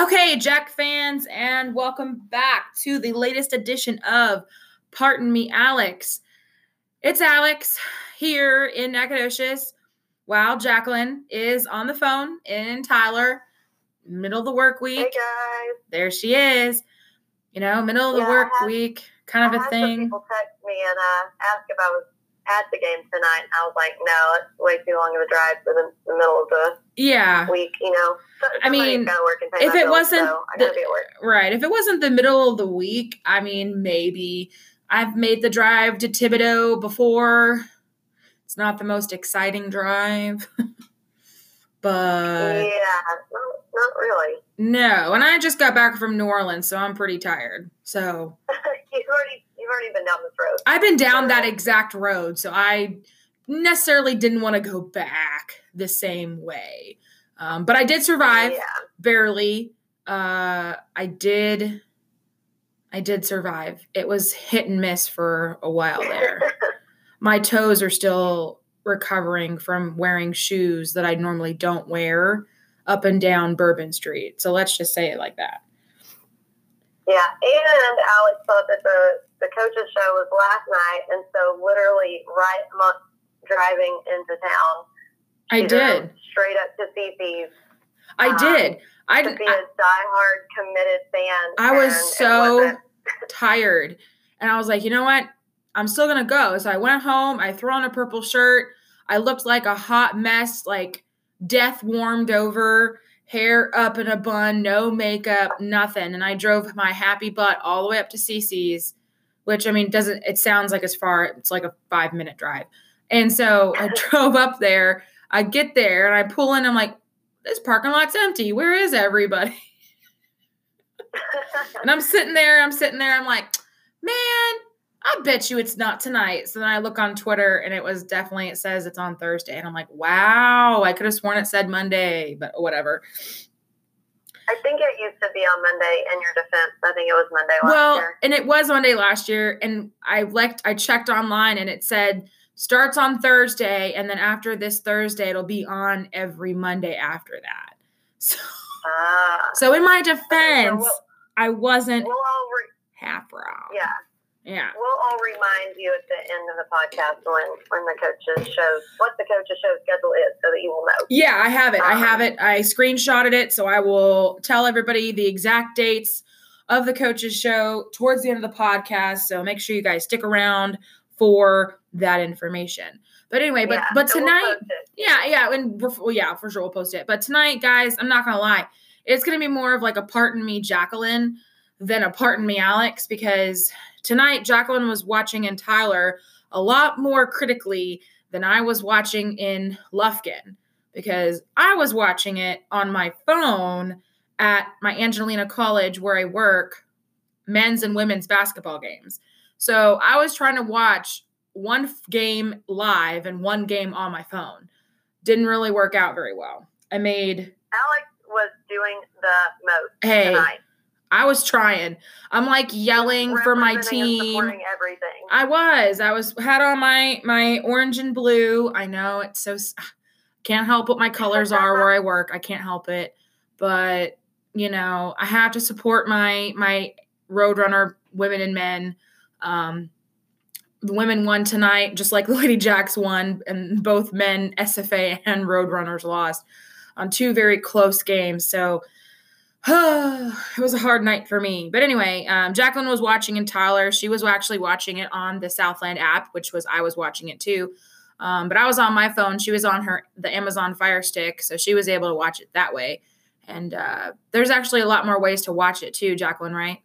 Okay, Jack fans, and welcome back to the latest edition of Pardon Me, Alex. It's Alex here in Nacogdoches while Jacqueline is on the phone in Tyler, middle of the work week. Hey guys. There she is. You know, middle of the Yeah, I work had- week kind of a had some thing. people text me and uh, ask if I was at the game tonight. I was like, no, it's way too long of a drive for the, the middle of the Yeah. week. You know, So- I mean, gotta work and pay if it bills, wasn't so I gotta the- be at work. Right. If it wasn't the middle of the week, I mean, maybe. I've made the drive to Thibodaux before. It's not the most exciting drive, but yeah, not, not really. no. And I just got back from New Orleans, so I'm pretty tired. So you've already you've already been down this road. I've been down that exact road, so I necessarily didn't want to go back the same way. Um, but I did survive. Yeah. barely. Uh, I did. I did survive. It was hit and miss for a while there. My toes are still recovering from wearing shoes that I normally don't wear up and down Bourbon Street. So let's just say it like that. Yeah, and Alex thought that the the coaches show was last night, and so literally right amongst driving into town, I did. straight up to CC's I um, did. I to be a diehard committed fan. I was so tired. And I was like, you know what? I'm still gonna go. So I went home, I threw on a purple shirt. I looked like a hot mess, like death warmed over, hair up in a bun, no makeup, nothing. And I drove my happy butt all the way up to CC's, which I mean doesn't it sounds like as far it's like a five minute drive. And so I drove up there. I get there and I pull in, I'm like, this parking lot's empty. Where is everybody? And I'm sitting there, I'm sitting there, I'm like, man, I bet you it's not tonight. So then I look on Twitter and it was definitely, it says it's on Thursday. And I'm like, wow, I could have sworn it said Monday, but whatever. I think it used to be on Monday. In your defense, I think it was Monday last Well, year. and it was Monday last year. And I liked, I checked online and it said starts on Thursday. And then after this Thursday, it'll be on every Monday after that. So, Ah. so in my Okay, so defense, we'll, I wasn't we'll re- half wrong. yeah, Yeah. we'll all remind you at the end of the podcast when when the coaches shows what the coaches show schedule is, so that you will know. Yeah, I have it. I have Um, it. I screenshotted it, so I will tell everybody the exact dates of the coaches show towards the end of the podcast. So make sure you guys stick around for that information. But anyway, but Yeah, but so we'll tonight, yeah, yeah, and we're, well, yeah, for sure we'll post it. But tonight, guys, I'm not gonna lie, it's gonna be more of like a pardon me, Jacqueline, than a pardon me, Alex, because tonight Jacqueline was watching in Tyler a lot more critically than I was watching in Lufkin because I was watching it on my phone at my Angelina College where I work, men's and women's basketball games. So I was trying to watch one game live and one game on my phone. Didn't really work out very well. I made, Alex was doing the most hey, tonight. I was trying. I'm like yelling for my team. everything. I was. I was had on my my orange and blue. I know it's so can't help what my colors are where I work. I can't help it. But, you know, I have to support my my Roadrunner women and men. Um the women won tonight, just like the Lady Jacks won, and both men, SFA and Roadrunners lost on two very close games. So it was a hard night for me. But anyway, um, Jacqueline was watching in Tyler. She was actually watching it on the Southland app, which was I was watching it too. Um, but I was on my phone. She was on her the Amazon Fire Stick, so she was able to watch it that way. And uh, there's actually a lot more ways to watch it too, Jacqueline. Right?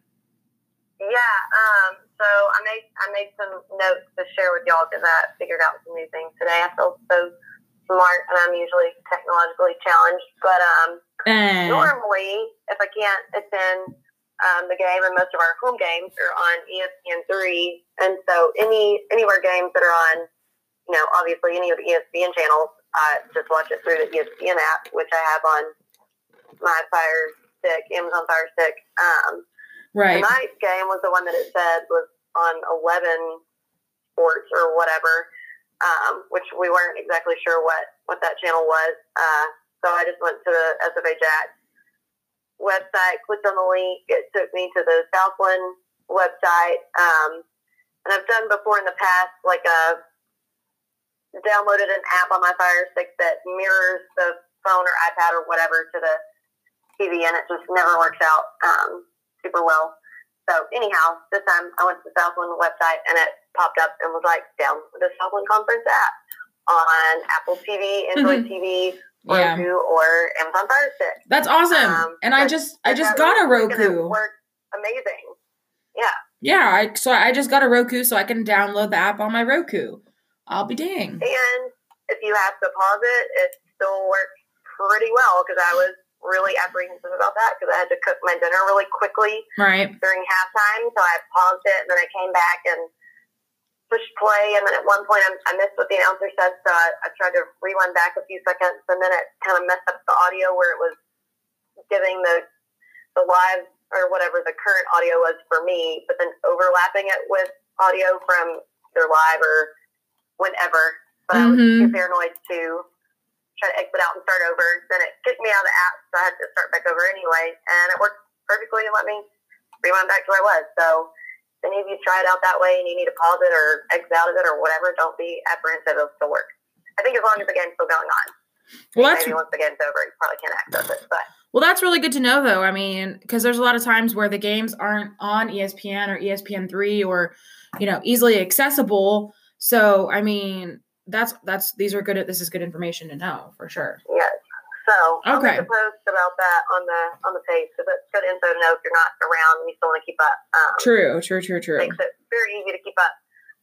Yeah. Um. So I made I made some notes to share with y'all because I figured out some new things today. I feel so smart, and I'm usually technologically challenged. But um, And normally, if I can't attend um, the game, and most of our home games are on ESPN three, and so any any of our games that are on, you know, obviously any of the ESPN channels, I just watch it through the ESPN app, which I have on my Fire Stick, Amazon Fire Stick. Um, right. Tonight's game was the one that it said was on 11 Sports or whatever, um, which we weren't exactly sure what, what that channel was. Uh, so I just went to the SFA Jack website, clicked on the link. It took me to the Southland website. Um, and I've done before in the past, like a downloaded an app on my Fire Stick that mirrors the phone or iPad or whatever to the TV, and it just never works out um, super well. So anyhow, this time I went to the Southland website and it popped up and was like, download the Southland Conference app on Apple TV, Android TV, Yeah. Roku, or Amazon Fire Stick. That's awesome. Um, and I just I just got a Roku. amazing. Yeah. Yeah, I so I just got a Roku so I can download the app on my Roku. I'll be dang. And if you have to pause it, it still works pretty well because I was really apprehensive about that because I had to cook my dinner really quickly Right. during halftime. So I paused it and then I came back and pushed play. And then at one point I, I missed what the announcer said, so I, I tried to rewind back a few seconds, and then it kind of messed up the audio where it was giving the the live or whatever the current audio was for me, but then overlapping it with audio from their live or whenever. But I was Mhm. too paranoid to try to exit out and start over. Then it kicked me out of the app, so I had to start back over anyway. And it worked perfectly and let me rewind back to where I was. So any of you try it out that way and you need to pause it or exit out of it or whatever, don't be apprehensive. It'll still work. I think as long as the game's still going on. Well, that's Maybe once the game's over, you probably can't access it. But well, that's really good to know, though. I mean, because there's a lot of times where the games aren't on ESPN or ESPN three or you know easily accessible. So, I mean, that's that's these are good. This is good information to know for sure. yes. So I'll make a post about that on the on the page because it's good info to know if you're not around and you still want to keep up. Um, True. True. True. True. makes it very easy to keep up.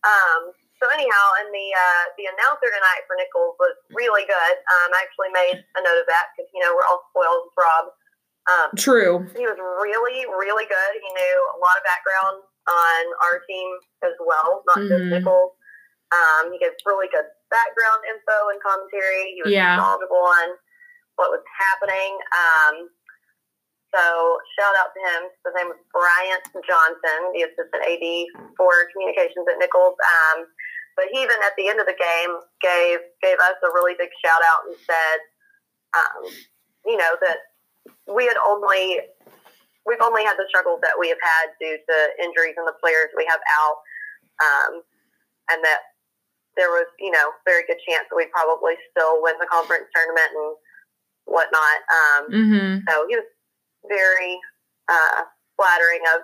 Um, so anyhow, and the uh, the announcer tonight for Nicholls was really good. Um, I actually made a note of that because you know we're all spoiled with Rob. Um, True. he was really really good. He knew a lot of background on our team as well, not just Mhm. Nicholls. Um, he gave really good background info and commentary. He was Yeah. knowledgeable on what was happening. Um, so shout out to him. His name was Bryant Johnson, the assistant AD for communications at Nicholls. Um, but he even at the end of the game gave gave us a really big shout out and said, um, you know, that we had only we've only had the struggles that we have had due to injuries and the players we have out, um, and that there was, you know, very good chance that we'd probably still win the conference tournament and whatnot. Um, Mm-hmm. so he was very uh, flattering of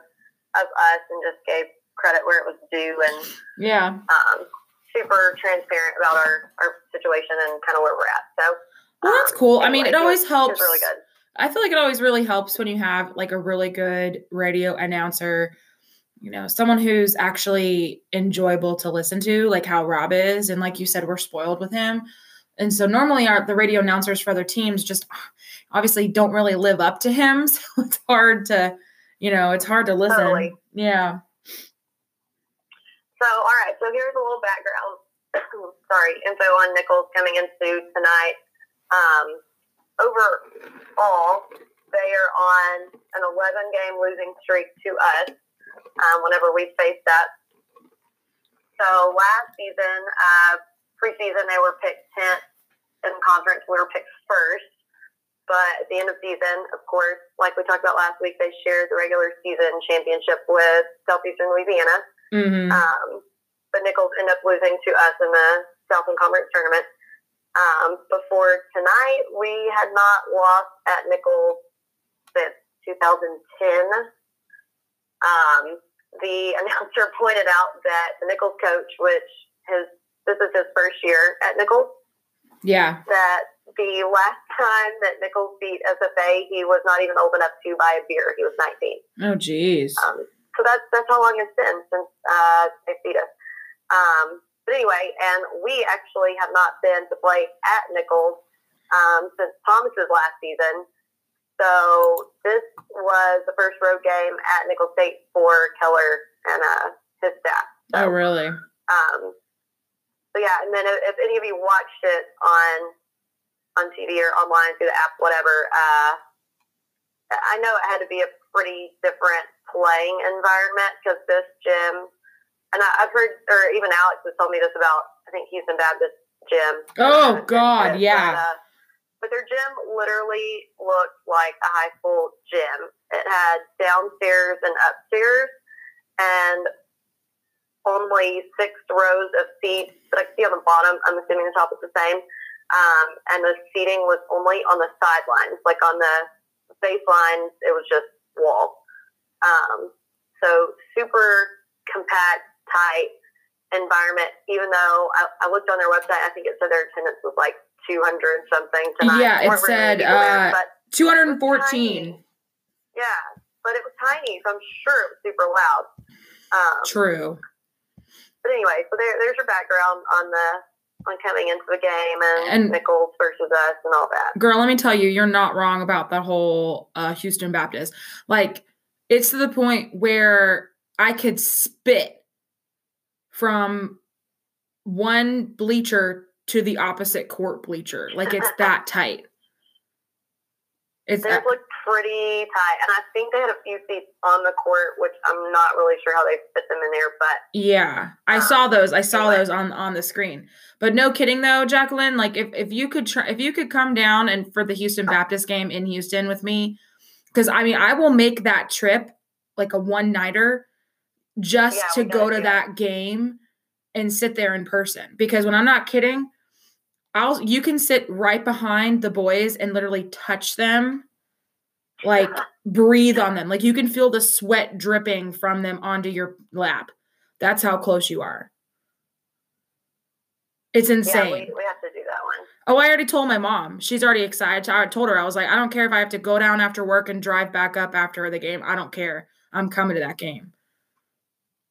of us and just gave credit where it was due and Yeah. um, super transparent about our, our situation and kind of where we're at. So Well, that's um, cool. I mean, it always was- helps. really good. I feel like it always really helps when you have like a really good radio announcer, you know, someone who's actually enjoyable to listen to, like how Rob is. And like you said, we're spoiled with him. And so normally our the radio announcers for other teams just obviously don't really live up to him. So it's hard to, you know, it's hard to listen. Totally. Yeah. So, all right. So here's a little background. sorry, info on Nicholls coming into tonight. Um, overall, they are on an 11 game losing streak to us. Um, whenever we faced up. So last season, uh, preseason, they were picked 10th in conference. We were picked first. But at the end of season, of course, like we talked about last week, they shared the regular season championship with Southeastern Louisiana. hmm Um, but Nicholls ended up losing to us in the Southland Conference tournament. Um, before tonight, we had not lost at Nicholls since 2010. Um, the announcer pointed out that the Nicholls coach, which his this is his first year at Nicholls, Yeah. that the last time that Nicholls beat SFA, he was not even old enough to buy a beer. He was 19. Oh, geez. Um, so that's that's how long it's been since uh, they beat us. Um, but anyway, and we actually have not been to play at Nicholls um, since Thomas's last season. So this was the first road game at Nicholls State for Keller and uh, his staff. So, oh, really? um, so yeah, and then if, if any of you watched it on on TV or online through the app, whatever, uh, I know it had to be a pretty different playing environment because this gym, and I, I've heard, or even Alex has told me this about, I think Houston Baptist gym. Oh, Uh, God, but, yeah. uh, but their gym literally looked like a high school gym. It had downstairs and upstairs, and only six rows of seats. But I see on the bottom. I'm assuming the top is the same. Um, and the seating was only on the sidelines, like on the baselines. It was just wall. Um, so super compact, tight environment. Even though I, I looked on their website, I think it said their attendance was like 200 something tonight. Yeah, it said there, uh, but 214. yeah, but it was tiny, so I'm sure it was super loud. Um, True. But anyway, so there, there's your background on the on coming into the game and, And- Nicholls versus us and all that. Girl, let me tell you, you're not wrong about the whole uh, Houston Baptist. Like, it's to the point where I could spit from one bleacher to the opposite court bleacher. Like, it's that tight. It's Theirs looked pretty tight, and I think they had a few seats on the court, which I'm not really sure how they fit them in there. But Yeah, I Um, saw those. I saw anyway. those on on the screen. But no kidding though, Jacqueline. Like if if you could try, if you could come down and for the Houston Baptist game in Houston with me, because I mean I will make that trip like a one nighter just Yeah, to go to that game and sit there in person. Because when I'm not kidding, I'll you can sit right behind the boys and literally touch them, like breathe on them. Like you can feel the sweat dripping from them onto your lap. That's how close you are. It's yeah, insane. we, we have to do that one. Oh, I already told my mom. She's already excited. I told her I was like, I don't care if I have to go down after work and drive back up after the game. I don't care. I'm coming to that game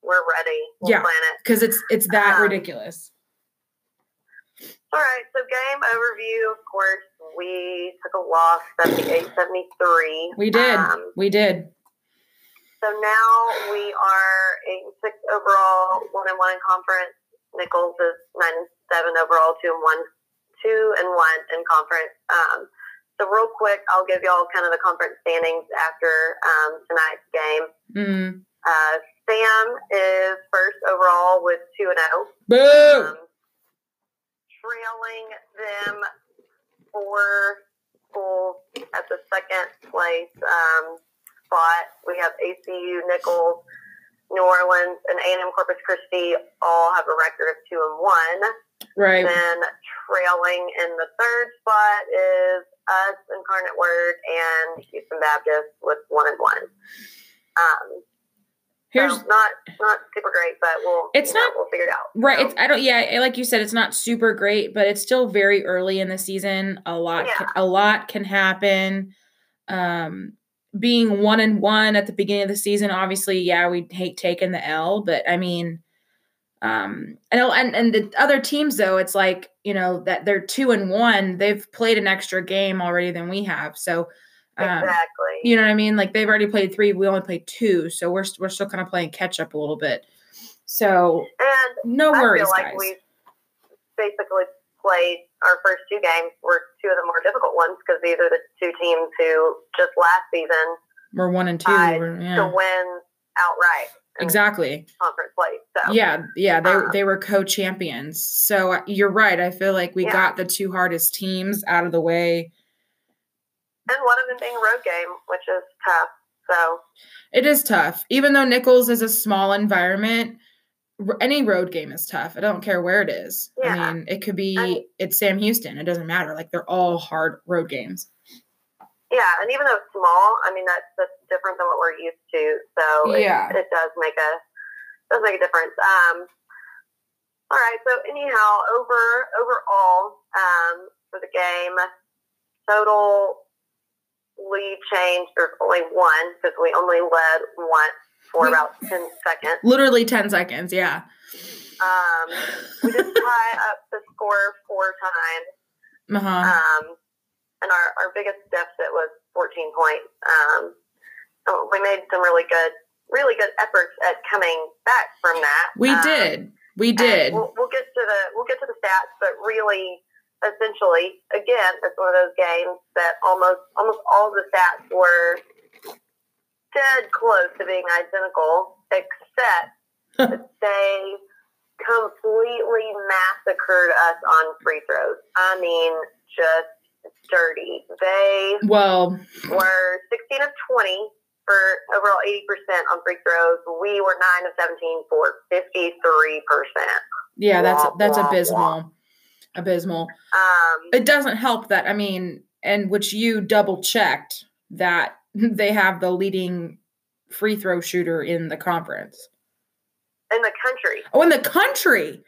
We're ready. We'll Yeah. because it's it's that Um, ridiculous. All right, so game overview. Of course, we took a loss, 78-73. We did. Um, we did. so now we are eight and six overall, one and one in conference. Nicholls is nine and seven overall, two and one, two and one in conference. Um, so real quick, I'll give y'all kind of the conference standings after um, tonight's game. Mm. Uh, Sam is first overall with two and zero. Boo! Um, trailing them four schools at the second place um, spot. We have ACU, Nicholls, New Orleans, and A&M Corpus Christi all have a record of two and one. right. Then trailing in the third spot is us, Incarnate Word, and Houston Baptist with one and one. Um, Here's so not not super great, but we'll It's you know, not- we'll figure it out. Right. So, It's I don't yeah, like you said, it's not super great, but it's still very early in the season. A lot Yeah. can, a lot can happen. Um being one and one at the beginning of the season, obviously, yeah, we hate taking the L, but I mean um and and and the other teams though, it's like, you know, that they're two and one, they've played an extra game already than we have. So um exactly. you know what I mean? Like they've already played three, we only played two, so we're we're still kind of playing catch up a little bit. So and no worries, I feel like guys. we've basically played our first two games were two of the more difficult ones because these are the two teams who just last season We're one and two. We're, to yeah. win outright Exactly. conference play. So Yeah, yeah, they Uh, they were co-champions. So uh, you're right. I feel like we Yeah. got the two hardest teams out of the way. And one of them being road game, which is tough. So It is tough. Even though Nicholls is a small environment, any road game is tough. I don't care where it is. Yeah. I mean, it could be And- it's Sam Houston. It doesn't matter. Like they're all hard road games. yeah, and even though it's small, I mean that's that's different than what we're used to. So it- Yeah. it, does make a does make a difference. Um, all right. So anyhow, over overall um, for the game, total lead change. There's only one because we only led once for We- about ten seconds. Literally 10 seconds. Yeah. Um, we just tie up the score four times. Uh-huh. Um, and our, our biggest deficit was 14 points. Um, so we made some really good, really good efforts at coming back from that. we Um, did. We did. We'll, we'll get to the we'll get to the stats, but really, essentially, again, it's one of those games that almost almost all the stats were dead close to being identical, except that they completely massacred us on free throws. I mean, just dirty. They Well, were 16 of 20 for overall 80% on free throws. We were 9 of 17 for 53%. yeah, that's Wah, that's wah, wah. abysmal. Abysmal. Um, It doesn't help that I mean, and which you double checked that they have the leading free throw shooter in the conference. in the country. Oh, in the country.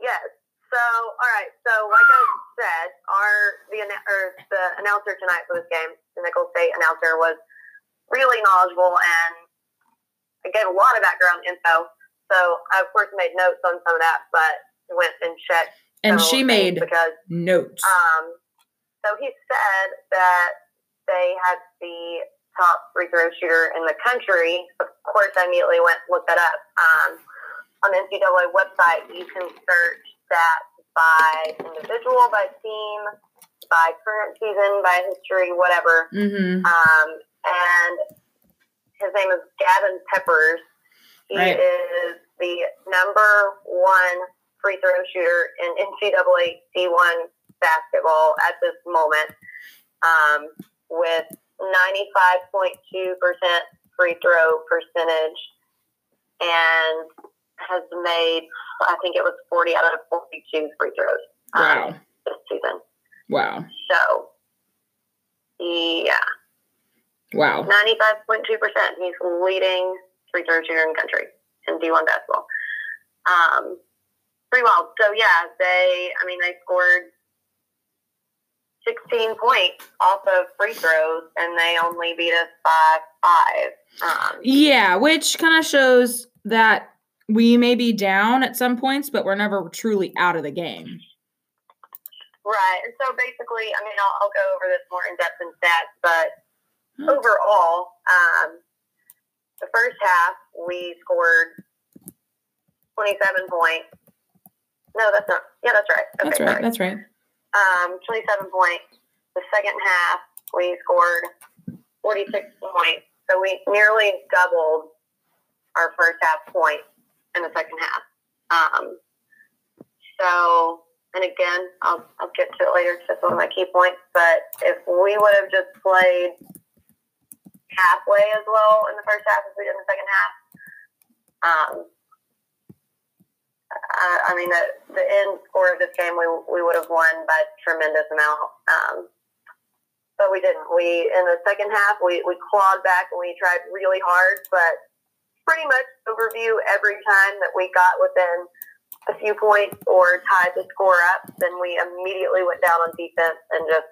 Yes. So, all right. So, like I said, our the or the announcer tonight for this game, the Nicholls State announcer, was really knowledgeable and gave a lot of background info. So, I of course made notes on some of that, but went and checked. And she made because notes. um, so he said that they had the top free throw shooter in the country. Of course, I immediately went and looked that up. Um, on the NCAA website, you can search that by individual, by team, by current season, by history, whatever. mm-hmm. Um, and his name is Gavin Peppers. He Right. is the number one free throw shooter in NCAA D1 basketball at this moment, um, with 95.2% free throw percentage and has made, I think it was 40 out of 42 free throws um, Wow. this season. Wow. So, yeah. Wow. 95.2%. He's leading free throw shooter in the country in D1 basketball. Um, pretty wild. So, yeah, they, I mean, they scored 16 points off of free throws and they only beat us by five. Um, Yeah, which kind of shows that we may be down at some points, but we're never truly out of the game. right. And so basically, I mean, I'll, I'll go over this more in depth in stats, but Hmm. overall, um, the first half we scored 27 points. No, that's not. Yeah, that's right. Okay, That's right. sorry. That's right. Um, 27 points. The second half we scored 46 points. So we nearly doubled our first half points in the second half. Um, so, and again, I'll, I'll get to it later. It's just one of my key points. But if we would have just played halfway as well in the first half as we did in the second half, um, I, mean, the, the end score of this game, we, we would have won by a tremendous amount. Um, but we didn't. We in the second half, we, we clawed back and we tried really hard. But pretty much overview every time that we got within a few points or tied the score up, then we immediately went down on defense and just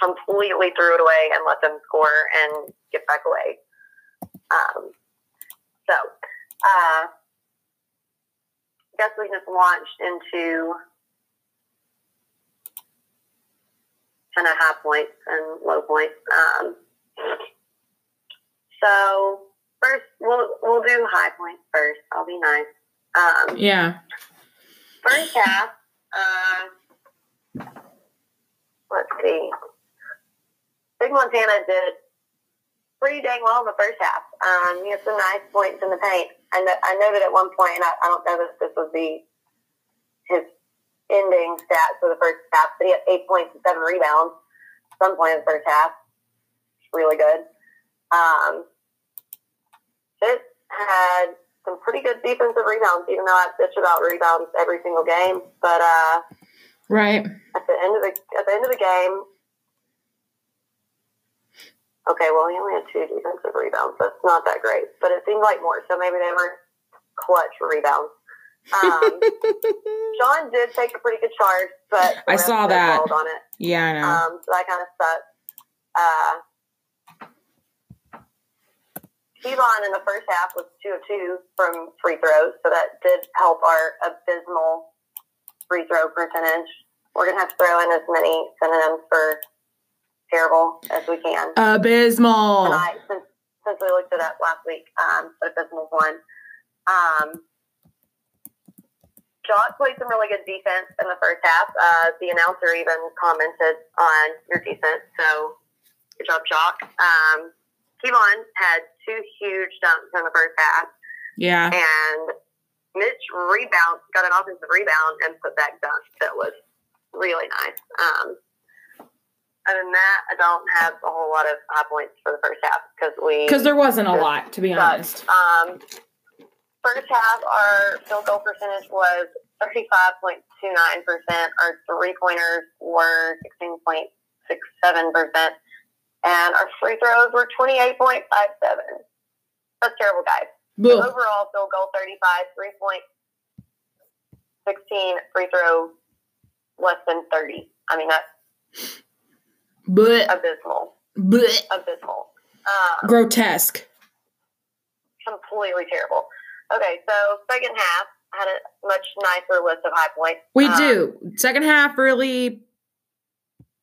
completely threw it away and let them score and get back away. Um, so, uh, I guess we just launched into kind of high points and low points. Um, so first, we'll we'll do high points first. I'll be nice. Um, Yeah. first half. Uh, let's see. Big Montana did pretty dang well in the first half. Um, he had some nice points in the paint. I, know, I noted at one point, and I, I don't know if this was the his ending stats for the first half, but he had eight points and seven rebounds. at Some point in the first half, really good. Um, Fitz had some pretty good defensive rebounds, even though I bitch about rebounds every single game. But uh, Right. at the end of the at the end of the game, okay, well he only had two defensive rebounds. That's not that great, but it seemed like more. So maybe they were clutch rebounds. Um, Sean did take a pretty good charge, but I saw that. on it. yeah, I know. Um, so that kind of sucks. Uh, Kevon in the first half was two of two from free throws, so that did help our abysmal free throw percentage. We're gonna have to throw in as many synonyms for terrible as we can Abysmal. since since we looked it up last week. Um, but abysmal one. Um, Jock played some really good defense in the first half. Uh, the announcer even commented on your defense, so good job, Jock. Um, Kevon had two huge dunks in the first half, Yeah. and Mitch rebound got an offensive rebound and put back dunk that was really nice. Um, other than that, I don't have a whole lot of high points for the first half because we Because there wasn't a lot, to be sucked. honest. Um, first half, our field goal percentage was 35.29%. Our three pointers were 16.67%. And our free throws were 28.57. That's terrible, guys. Ugh. Overall, field goal 35, three point 16, free throw less than 30. I mean, that's But, abysmal. but Abysmal. Um, grotesque. completely terrible. Okay, so second half had a much nicer list of high points. We Um, do. Second half really,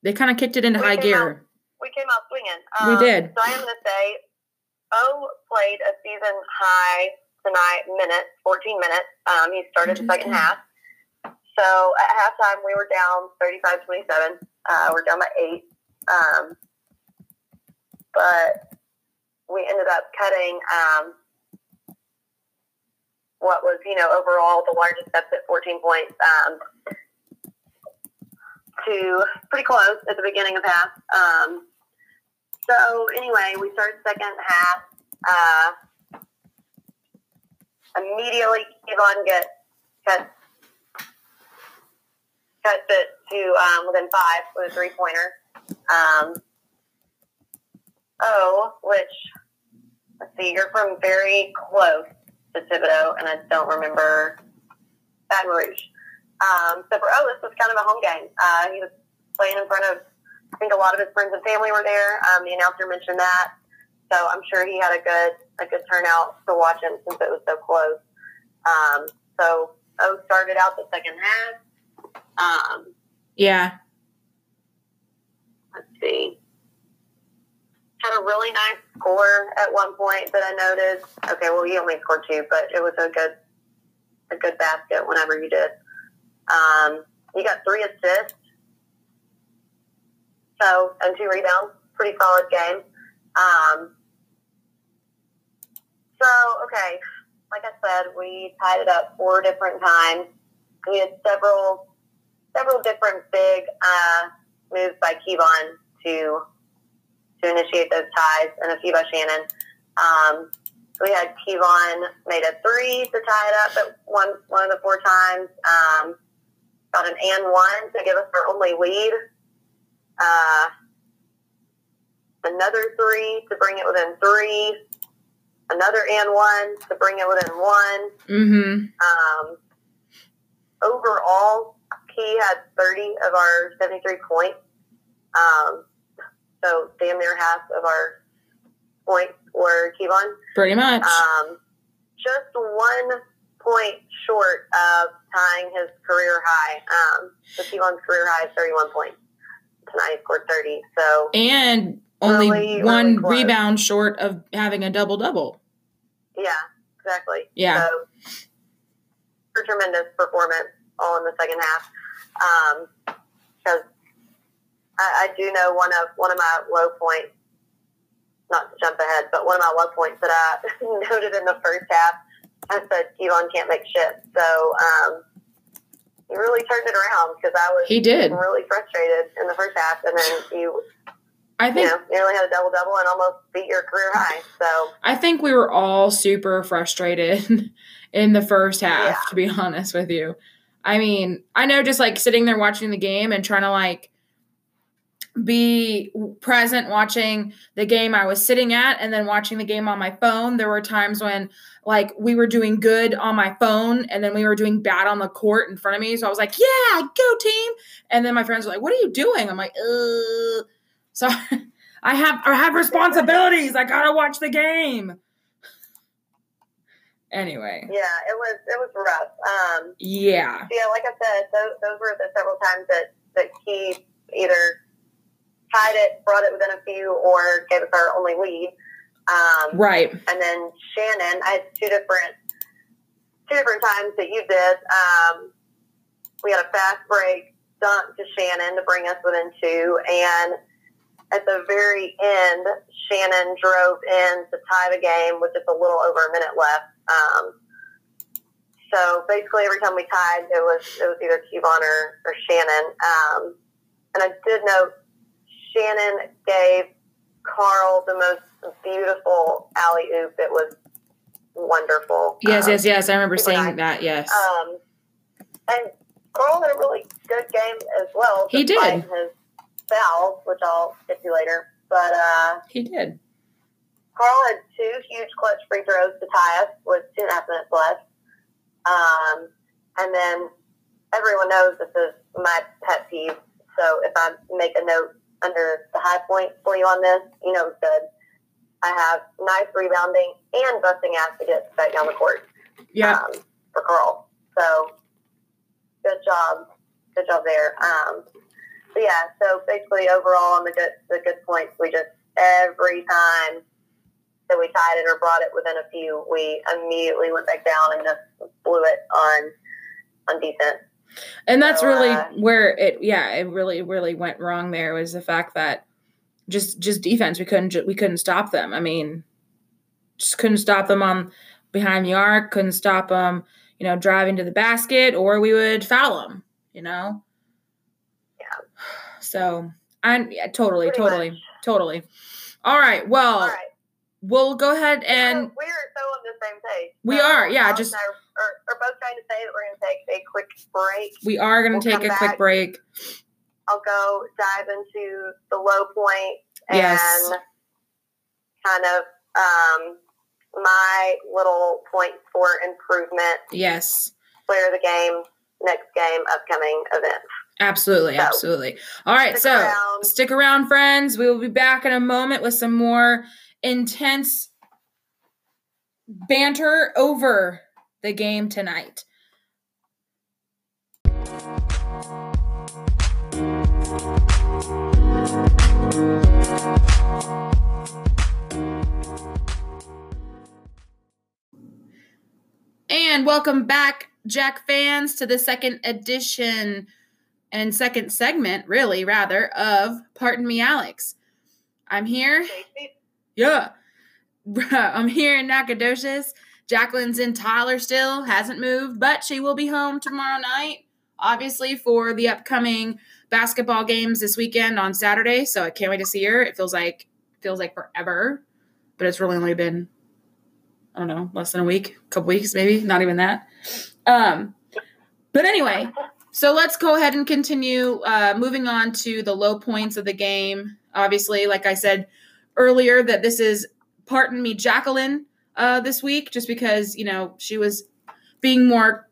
they kind of kicked it into high gear. We came out swinging. We Um, did. So I am going to say O played a season high tonight minutes, 14 minutes. Um, he started the second half. So at halftime, we were down 35 27. Uh, we're down by eight. Um, but we ended up cutting um, what was, you know, overall the largest deficit, 14 points, um, to pretty close at the beginning of half. Um, so anyway, we started second half. Uh, immediately, Kevon gets cut cuts it to um, within five with a three pointer. Um, oh, which let's see, you're from very close to Thibodaux, and I don't remember Baton Rouge. Um, so for oh, this was kind of a home game. Uh, he was playing in front of I think a lot of his friends and family were there. Um, the announcer mentioned that, so I'm sure he had a good a good turnout to watch him since it was so close. Um, so O started out the second half. Um, Yeah. See, had a really nice score at one point that I noticed. Okay, well he only scored two, but it was a good a good basket whenever he did. Um, he got three assists. So, and two rebounds. Pretty solid game. Um, so, okay, like I said, we tied it up four different times. We had several, several different big uh, moves by Kevon to to initiate those ties, and a few by Shannon. Um, we had Kevon made a three to tie it up at one one of the four times. Um, got an and one to give us our only lead. Uh, another three to bring it within three. Another and one to bring it within one. Mm-hmm. Um, overall, he had 30 of our 73 points. Um, so damn near half of our points were Kevon. Pretty much. Um, just one point short of tying his career high. Um, so Kevon's career high is 31 points. Tonight he scored 30. So and only really, one really rebound short of having a double double. yeah, exactly. Yeah. So a tremendous performance all in the second half. Because I, I do know one of one of my low points. Not to jump ahead, but one of my low points that I noted in the first half, I said Kevon can't make shit. So um, he really turned it around because I was He did. really frustrated in the first half, and then you I you think know nearly had a double double and almost beat your career high. So I think we were all super frustrated in the first half, Yeah. to be honest with you. I mean, I know just like sitting there watching the game and trying to like be present watching the game I was sitting at and then watching the game on my phone. There were times when like we were doing good on my phone and then we were doing bad on the court in front of me. So I was like, yeah, go team. And then my friends were like, what are you doing? I'm like, uh. So I have I have responsibilities. I gotta watch the game. Anyway, yeah, it was it was rough. Um, yeah, Yeah, like I said, those, those were the several times that, that he either tied it, brought it within a few, or gave us our only lead. Um, right. and then Shannon, I had two different two different times that you did. Um, we had a fast break dunk to Shannon to bring us within two, and at the very end, Shannon drove in to tie the game with just a little over a minute left. Um, so basically, every time we tied, it was it was either Kevon or, or Shannon. Um, and I did note Shannon gave Carl the most beautiful alley oop. It was wonderful. Yes, Um, yes, yes. I remember saying nice. that. Yes. Um, and Carl had a really good game as well. He did. His fouls, which I'll get to later. But uh, he did. Carl had two huge clutch free throws to tie us with two and a half minutes left. Um, and then everyone knows this is my pet peeve. So if I make a note under the high point for you on this, you know good. I have nice rebounding and busting ass to get back down the court Yeah. um, for Carl. So good job, good job there. Um, but yeah, so basically overall on the good the good points, we just every time that we tied it or brought it within a few, we immediately went back down and just blew it on on defense. And that's So, really uh, where it yeah, it really really went wrong there was the fact that just just defense we couldn't we couldn't stop them. I mean, just couldn't stop them on behind the arc, couldn't stop them, you know, driving to the basket or we would foul them, you know. Yeah. So, I yeah, totally Pretty totally much. totally. All right. Well, All right, we'll go ahead and we're so on the same page. We So are, yeah, just- are, are, both trying to say that we're going to take a quick break. we are going We'll to take come a quick break. I'll go dive into the low point and Yes. kind of um, my little points for improvement, Yes. player of the game, next game, upcoming event. Absolutely, So, absolutely. All right, stick so around. stick around, friends. We will be back in a moment with some more intense banter over the game tonight. And welcome back, Jack fans, to the second edition and second segment, really, rather, of Pardon Me, Alex. I'm here. Yeah. I'm here in Nacogdoches. Jacqueline's in Tyler still, hasn't moved, but she will be home tomorrow night, obviously, for the upcoming basketball games this weekend on Saturday. So I can't wait to see her. It feels like feels like forever, but it's really only been I don't know, less than a week, a couple weeks, maybe, not even that. Um, but anyway, so let's go ahead and continue uh, moving on to the low points of the game. Obviously, like I said earlier, that this is, pardon me, Jacqueline uh, this week, just because, you know, she was being more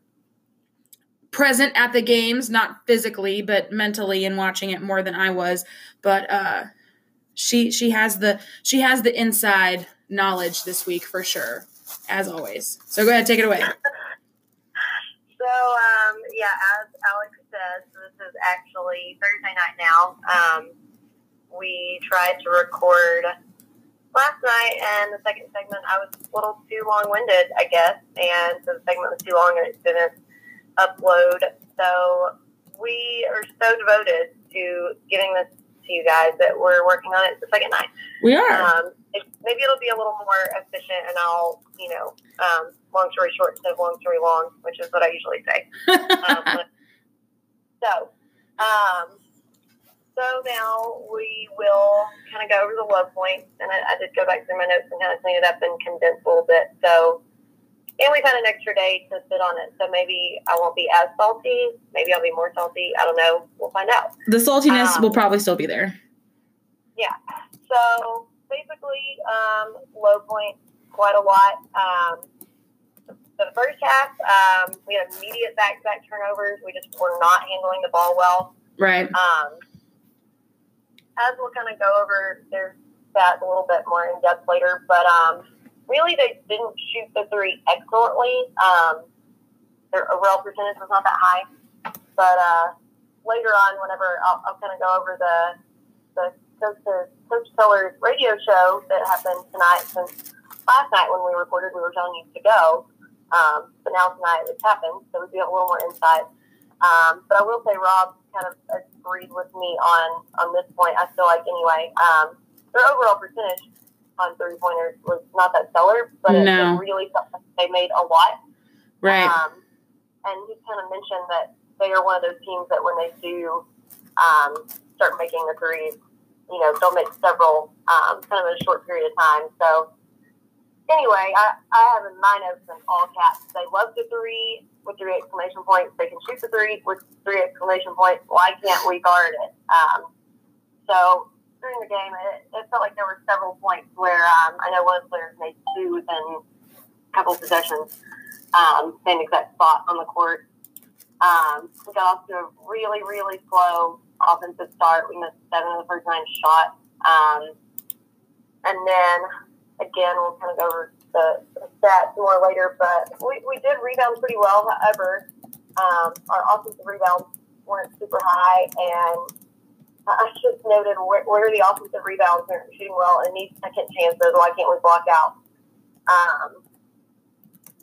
present at the games, not physically, but mentally and watching it more than I was. But uh, she she has the she has the inside knowledge this week for sure, as always. So go ahead, take it away. So, um, yeah, as Alex says, this is actually Thursday night now. Um, we tried to record last night, and the second segment, I was a little too long winded, I guess, and so the segment was too long and it didn't upload. So, we are so devoted to getting this to you guys that we're working on it the second night. We are. Um, it, maybe it'll be a little more efficient, and I'll, you know, um, long story short instead of long story long, which is what I usually say. Um, so, um, so now we will kind of go over the low points, and I, I did go back through my notes and kind of clean it up and condense a little bit. So, and we've had an extra day to sit on it, so maybe I won't be as salty. Maybe I'll be more salty. I don't know. We'll find out. the saltiness um, will probably still be there. Yeah. So basically, um, low point quite a lot. Um, the first half, um, we had immediate back-to-back turnovers. We just were not handling the ball well. Right. Um, as we'll kind of go over, there's that a little bit more in depth later, but um, really they didn't shoot the three excellently. Um, their overall percentage was not that high, but uh, later on, whenever I'll, I'll kind of go over the the Coach, Keller's radio show that happened tonight, since last night when we recorded, we were telling you to go, um, but now tonight it's happened, so we do have a little more insight. Um, but I will say Rob kind of agreed with me on on this point. I feel like anyway, um, their overall percentage on three pointers was not that stellar, but it, No. it really felt like they made a lot. Right. Um, and he kind of mentioned that they are one of those teams that when they do um, start making the threes, you know, they'll make several um, kind of in a short period of time. So anyway, I, I have in my notes in all caps. They love the three with three exclamation points. They can shoot the three with three exclamation points. Why can't we guard it? Um, so during the game, it, it, felt like there were several points where um, I know one of the players made two within a couple possessions, um, same exact spot on the court. Um, we got off to a really, really slow offensive start. We missed seven of the first nine shots. Um, and then again, we'll kind of go over the, stats more later, but we, we did rebound pretty well. However, um, our offensive rebounds weren't super high, and I just noted where, where the offensive rebounds are shooting well and need second chances. Why can't we block out? Um,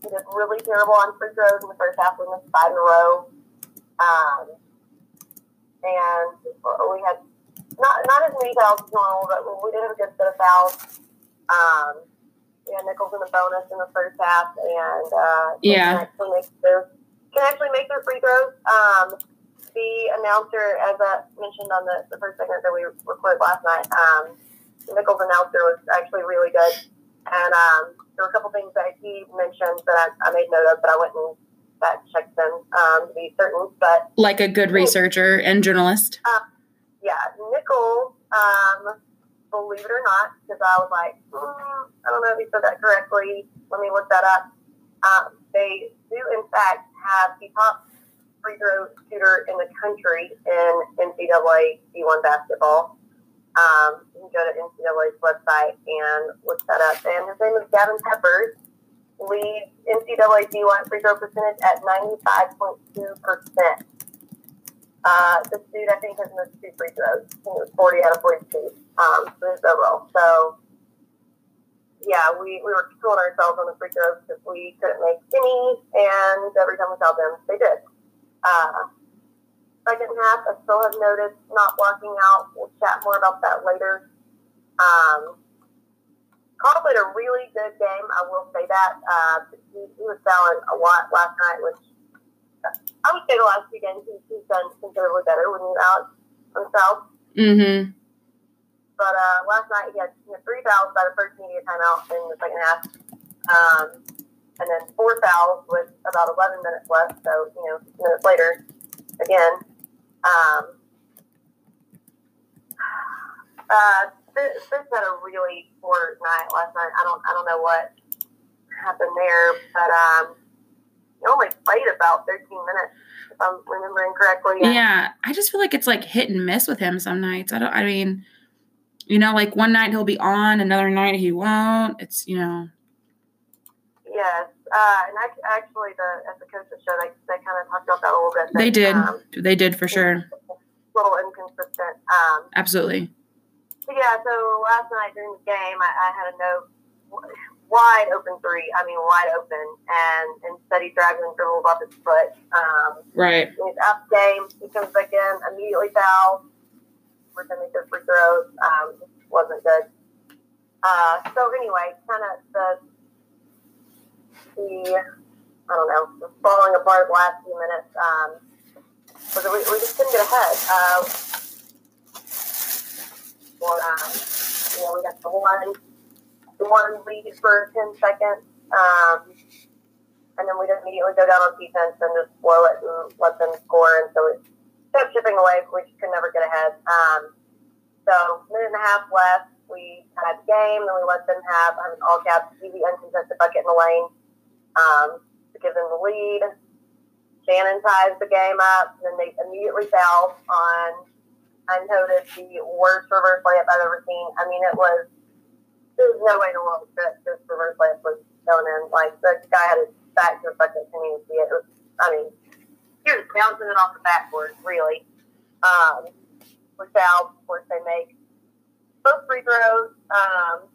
we did really terrible on free throws in the first half. We missed five in a row. Um, and we had not not as many fouls as normal, but we did have a good set of fouls. Um, had Nicholls in the bonus in the first half, and uh, yeah, can actually make their, can actually make their free throws. Um, the announcer, as I mentioned on the, the first segment that we recorded last night, um, Nicholls' announcer was actually really good, and um, there were a couple things that he mentioned that I, I made note of, but I went and fact checked them um, to be certain. But like a good researcher and journalist. Uh, yeah, Nicholls. Um, believe it or not, because I was like, mm, I don't know if he said that correctly. Let me look that up. Um, they do, in fact, have the top free throw shooter in the country in NCAA D1 basketball. Um, you can go to NCAA's website and look that up. And his name is Gavin Peppers. Leads NCAA D1 free throw percentage at 95.2%. Uh, this dude, I think, has missed two free throws. It was 40 out of 42 um, for his overall. So, yeah, we, we were killing ourselves on the free throws because we couldn't make any, and every time we saw them, they did. Uh, second half, I still have noticed not blocking out. We'll chat more about that later. Um, Carl played a really good game. I will say that. Uh, he, he was fouling a lot last night, which I would say the last few games he's, he's done considerably better when he's out himself. Mm-hmm. But uh, last night he had, he had three fouls by the first media timeout in the second half. Um, and then four fouls with about 11 minutes left. So, you know, minutes later, again. Um, uh, Fitz had a really poor night last night. I don't, I don't know what happened there, but um, he only played about 13 minutes, if I'm remembering correctly. Yeah, I just feel like it's like hit and miss with him some nights. I don't. I mean, you know, like one night he'll be on, another night he won't. It's you know. Yes, uh, and I, actually, the at the coaches show, they, they kind of talked about that a little bit. they did. Um, they did for sure. A little inconsistent. Um, Absolutely. yeah, so last night during the game, I, I had a note wide open three. I mean, wide open, and instead he drags and dribbles off his foot. Um, right. He's the game. He comes back in, immediately fouls. We're going to free throws. Um, wasn't good. Uh, so anyway, kind of the the I don't know, falling apart the last few minutes. Um, so we, we just couldn't get ahead. Uh, well, um, you know, we got the one one lead for 10 seconds. Um, and then we'd immediately go down on defense and just blow it and let them score. And so it kept chipping away. We just could never get ahead. Um, so minute and a half left. We had the game, and we let them have an all caps easy uncontested bucket in the lane um, to give them the lead. Shannon ties the game up, and then they immediately foul on I noticed the worst reverse layup I've ever seen. I mean, it was there's no way in the world that this reverse layup was going in. Like the guy had his back to the bucket, see it. was, I mean, he was bouncing it off the backboard, really. Um, foul, of course, they make both free throws. Um,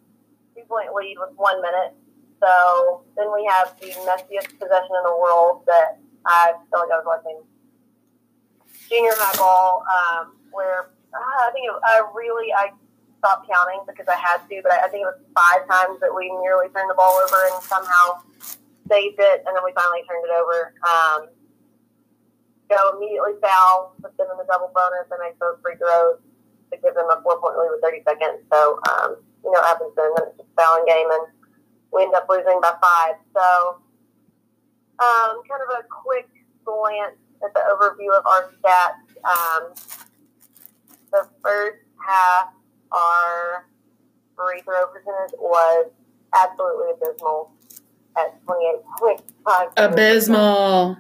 two point lead with one minute. So then we have the messiest possession in the world that I feel like I was watching junior high ball, um, where uh, I think it, I really I stopped counting because I had to, but I, I think it was five times that we nearly turned the ball over and somehow saved it, and then we finally turned it over. Um, go immediately foul, put them in the double bonus, and make those free throws. to give them a four point lead with 30 seconds. So, um, you know, it happens then. Then it's just a fouling game, and we end up losing by five. So, um, kind of a quick glance at the overview of our stats. Um, the first half, our free throw percentage was absolutely abysmal at 28.5. Abysmal.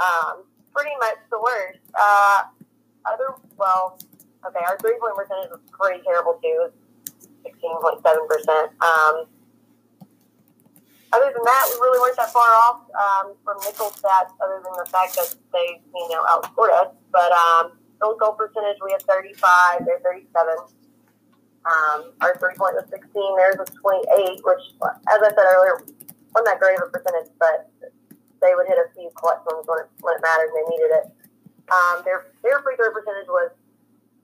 Um, pretty much the worst. Uh, other, well, okay, our three point percentage was pretty terrible too, 16.7%. Um, other than that, we really weren't that far off um, from Nicholls stats, other than the fact that they, you know, outscored us. But um, field goal percentage, we had 35, they're 37. Um, our three point was 16, theirs was 28, which, as I said earlier, wasn't that great of a percentage, but they would hit a few clutch ones when it, when it mattered and they needed it. Um, their their free throw percentage was,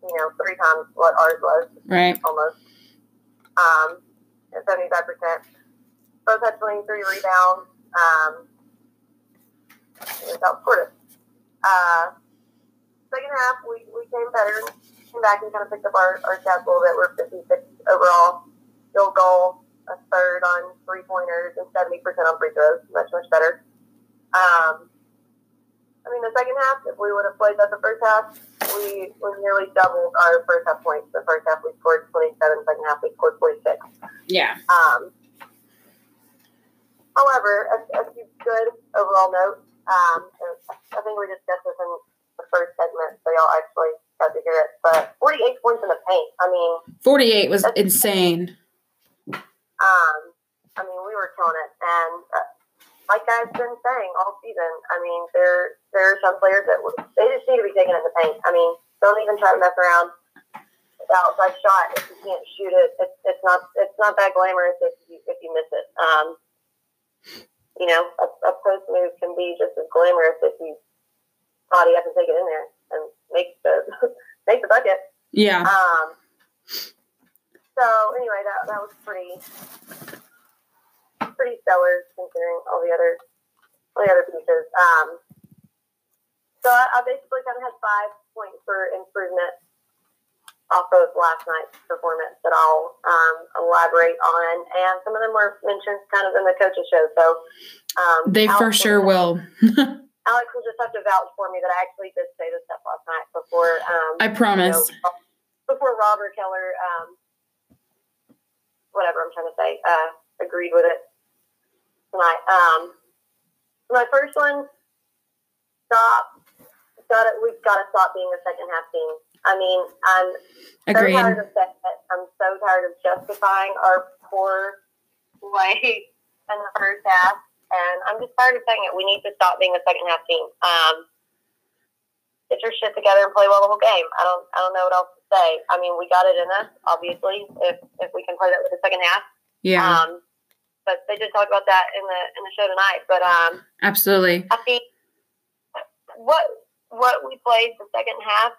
you know, three times what ours was, Right. almost. Um, at 75%. Both had 23 rebounds. Um, it was outscored. Uh, second half, we, we came better, came back and kind of picked up our, our a little. We're 56 overall. Field goal, a third on three pointers, and 70% on free throws. Much, much better. Um, I mean, the second half, if we would have played that the first half, we, we nearly doubled our first half points. The first half we scored 27, second half we scored 46. Yeah. Um, however, a, a few good overall notes. Um, I think we discussed this in the first segment, so y'all actually got to hear it. But 48 points in the paint. I mean, 48 was insane. um, I mean, we were killing it, and uh, like I've been saying all season, I mean, there there are some players that they just need to be taken in the paint. I mean, don't even try to mess around the outside shot if you can't shoot it. It's, it's not it's not that glamorous if you if you miss it. Um, you know, a, a post move can be just as glamorous if you body up and take it in there make the make the bucket. Yeah. Um, so anyway, that that was pretty pretty stellar considering all the other all the other pieces. Um, so I, I basically kind of had five points for improvement off of last night's performance that I'll um, elaborate on, and some of them were mentioned kind of in the coaches show. So um, They for sure will. Alex will just have to vouch for me that I actually did say this stuff last night before. Um, I promise. you know, before Robert Keller, um, whatever I'm trying to say, uh, agreed with it tonight. Um, my first one, stop. Got it. We've got to stop being a second half team. I mean, I'm so tired of that. I'm so tired of justifying our poor play in the first half, and I'm just tired of saying it. We need to stop being a second half team. Um, get your shit together and play well the whole game. I don't. I don't know what else to say. I mean, we got it in us, obviously. If if we can play that with the second half, Yeah. um, but they did talk about that in the in the show tonight. But um, Absolutely. I mean, what what we played the second half,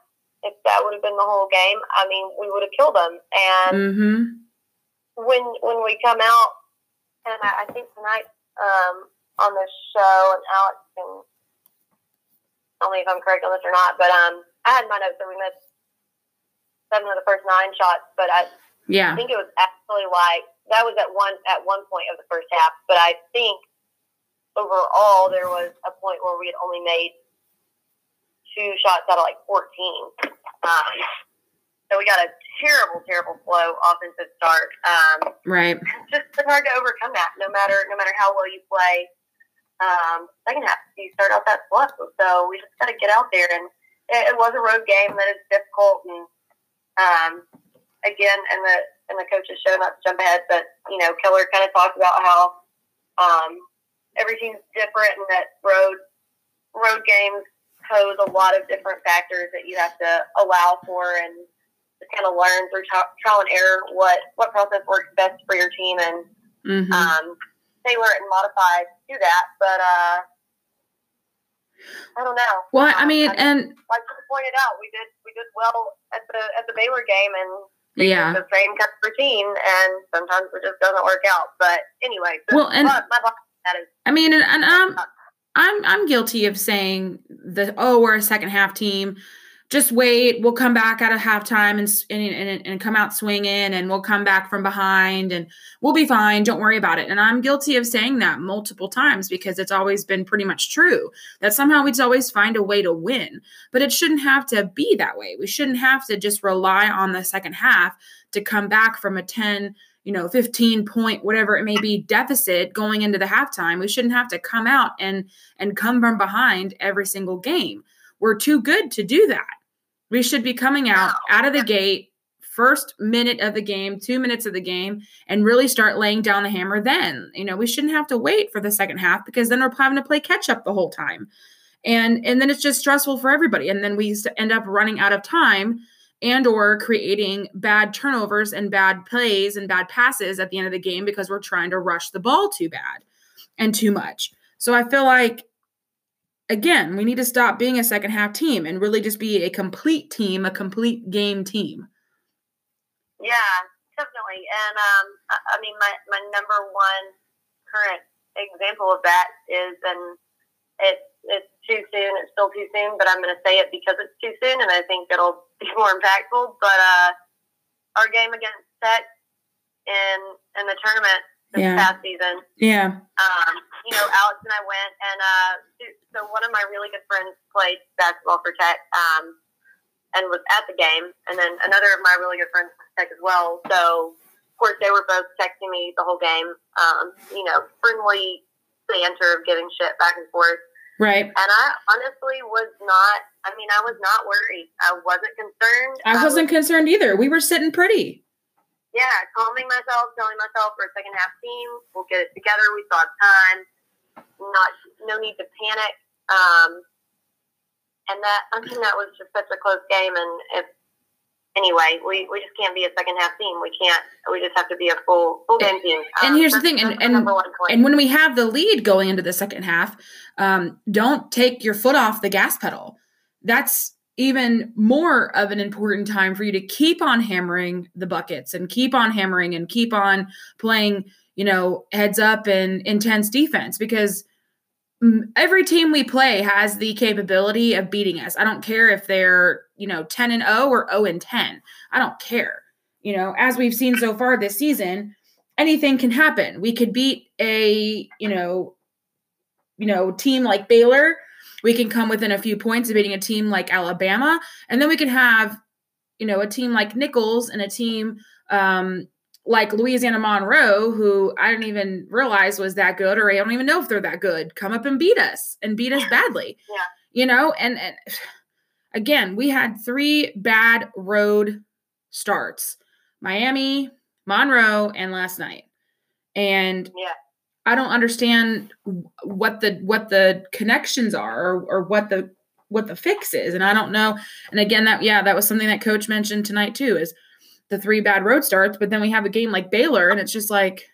if that would have been the whole game, I mean, we would have killed them. And Mm-hmm. when when we come out, and I, I think tonight um, on the show, and Alex can tell me if I'm correct on this or not, but um, I had my notes that we missed seven of the first nine shots, but I Yeah. I think it was actually like that was at one at one point of the first half, but I think overall there was a point where we had only made two shots out of like fourteen. Um, so we got a terrible, terrible flow offensive start. Um, Right. it's just been hard to overcome that. No matter no matter how well you play, um, second half you start out that slow. So we just got to get out there, and it, it was a road game that is difficult. And um, again, and the in the coaches show, not to jump ahead, but you know, Keller kind of talked about how um, everything's different, and that road road games pose a lot of different factors that you have to allow for and kind of learn through trial, trial and error what what process works best for your team and Mm-hmm. um, tailor it and modify to that. But uh, I don't know. Well, I Um, mean, I- and like you pointed out, we did we did well at the at the Baylor game and yeah. the same kind of routine, and sometimes it just doesn't work out. But anyway, so Well, and- my, my line is I mean, and, and I'm I'm I'm guilty of saying that oh we're a second half team, just wait. We'll come back out of halftime and, and, and, and come out swinging and we'll come back from behind and we'll be fine. Don't worry about it. And I'm guilty of saying that multiple times because it's always been pretty much true that somehow we'd always find a way to win. But it shouldn't have to be that way. We shouldn't have to just rely on the second half to come back from a 10, you know, 15 point, whatever it may be, deficit going into the halftime. We shouldn't have to come out and and come from behind every single game. We're too good to do that we should be coming out out of the gate first minute of the game, two minutes of the game, and really start laying down the hammer then. You know, we shouldn't have to wait for the second half because then we're having to play catch up the whole time. And and then it's just stressful for everybody. And then we end up running out of time and or creating bad turnovers and bad plays and bad passes at the end of the game because we're trying to rush the ball too bad and too much. So I feel like again, we need to stop being a second half team and really just be a complete team, a complete game team. Yeah, definitely. And um, I mean, my, my number one current example of that is, and it's it's too soon. It's still too soon, but I'm going to say it because it's too soon, and I think it'll be more impactful. But uh, our game against Tech in in the tournament this yeah. past season. Yeah. Um, you know, Alex and I went, and uh, so one of my really good friends played basketball for Tech um, and was at the game, and then another of my really good friends was Tech as well. So, of course, they were both texting me the whole game. Um, you know, friendly banter of giving shit back and forth. Right. And I honestly was not. I mean, I was not worried. I wasn't concerned. I wasn't I was, concerned either. We were sitting pretty yeah, calming myself, telling myself for a second half team, we'll get it together. We still have time. Not no need to panic. Um, and that I mean that was just such a close game. And if anyway, we, we just can't be a second half team. We can't. We just have to be a full full game team. Um, and here's the thing, and and, and when we have the lead going into the second half, um, don't take your foot off the gas pedal. That's even more of an important time for you to keep on hammering the buckets and keep on hammering and keep on playing, you know, heads up and intense defense because every team we play has the capability of beating us. I don't care if they're, you know, 10 and 0 or 0 and 10. I don't care. You know, as we've seen so far this season, anything can happen. We could beat a, you know, you know, team like Baylor we can come within a few points of beating a team like Alabama, and then we can have, you know, a team like Nicholls and a team um, like Louisiana Monroe, who I didn't even realize was that good, or I don't even know if they're that good, come up and beat us and beat us badly. Yeah. You know, and, and again, we had three bad road starts Miami, Monroe, and last night. And yeah. I don't understand what the what the connections are or, or what the what the fix is. And I don't know. And again, that yeah, that was something that coach mentioned tonight too, is the three bad road starts, but then we have a game like Baylor, and it's just like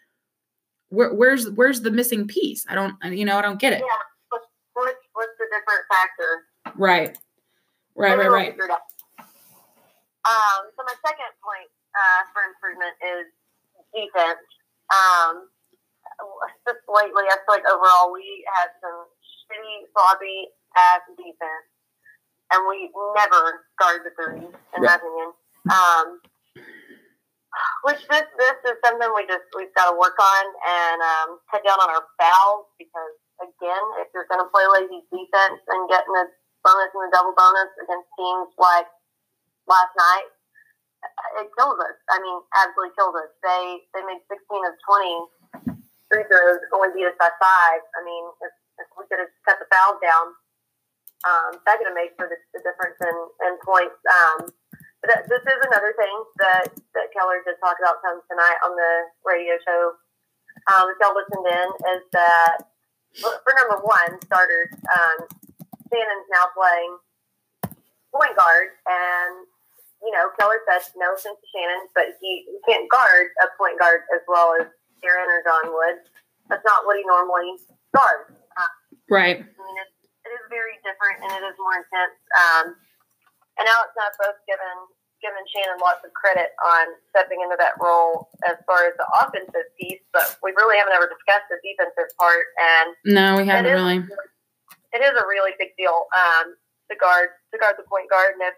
where, where's where's the missing piece? I don't you know, I don't get it. Yeah. What's, what's, what's the different factor? Right. Right, right, right. Um, so my second point uh, for improvement is defense. Um, just lately, I feel like overall we had some shitty, sloppy ass defense, and we never guard the three, in my opinion. Um, which this this is something we just we've got to work on and um, cut down on our fouls because again, if you're going to play lazy defense and getting a bonus and a double bonus against teams like last night, it kills us. I mean, absolutely kills us. They they made 16 of 20 free throws only beat us by five. I mean, if, if we could have cut the fouls down, um, that could have made for the, the difference in, in points. Um, but that, this is another thing that, that Keller did talk about some tonight on the radio show. Um, if y'all listened in, is that for number one starters, um, Shannon's now playing point guard, and you know Keller said no offense to Shannon, but he, he can't guard a point guard as well as Aaron or John would. That's not what he normally does. Uh, right. I mean, it, it is very different and it is more intense. Um, and Alex and I both given given Shannon lots of credit on stepping into that role as far as the offensive piece, but we really haven't ever discussed the defensive part. And no, we haven't it is, really. It is a really big deal um, to guard to guard the point guard, and if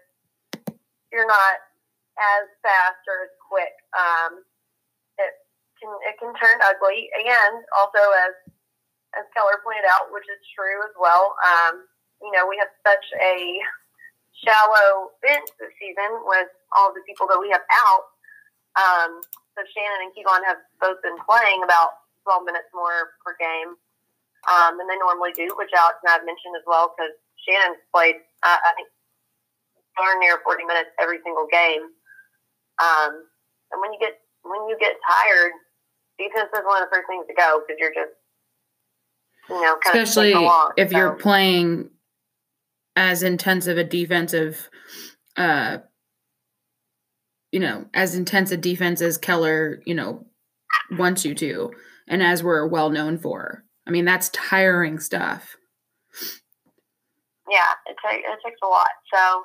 you're not as fast or as quick. Um, can it can turn ugly, and also as as Keller pointed out, which is true as well. Um, you know, we have such a shallow bench this season with all the people that we have out. Um, so Shannon and Kevon have both been playing about 12 minutes more per game um, than they normally do, which Alex and I have mentioned as well because Shannon's played, uh, I think, darn near 40 minutes every single game. Um, and when you get when you get tired, defense is one of the first things to go because you're just you know especially along, if so. you're playing as intensive a defensive uh you know as intense a defense as keller you know wants you to and as we're well known for i mean that's tiring stuff yeah, it, ta- it takes a lot. So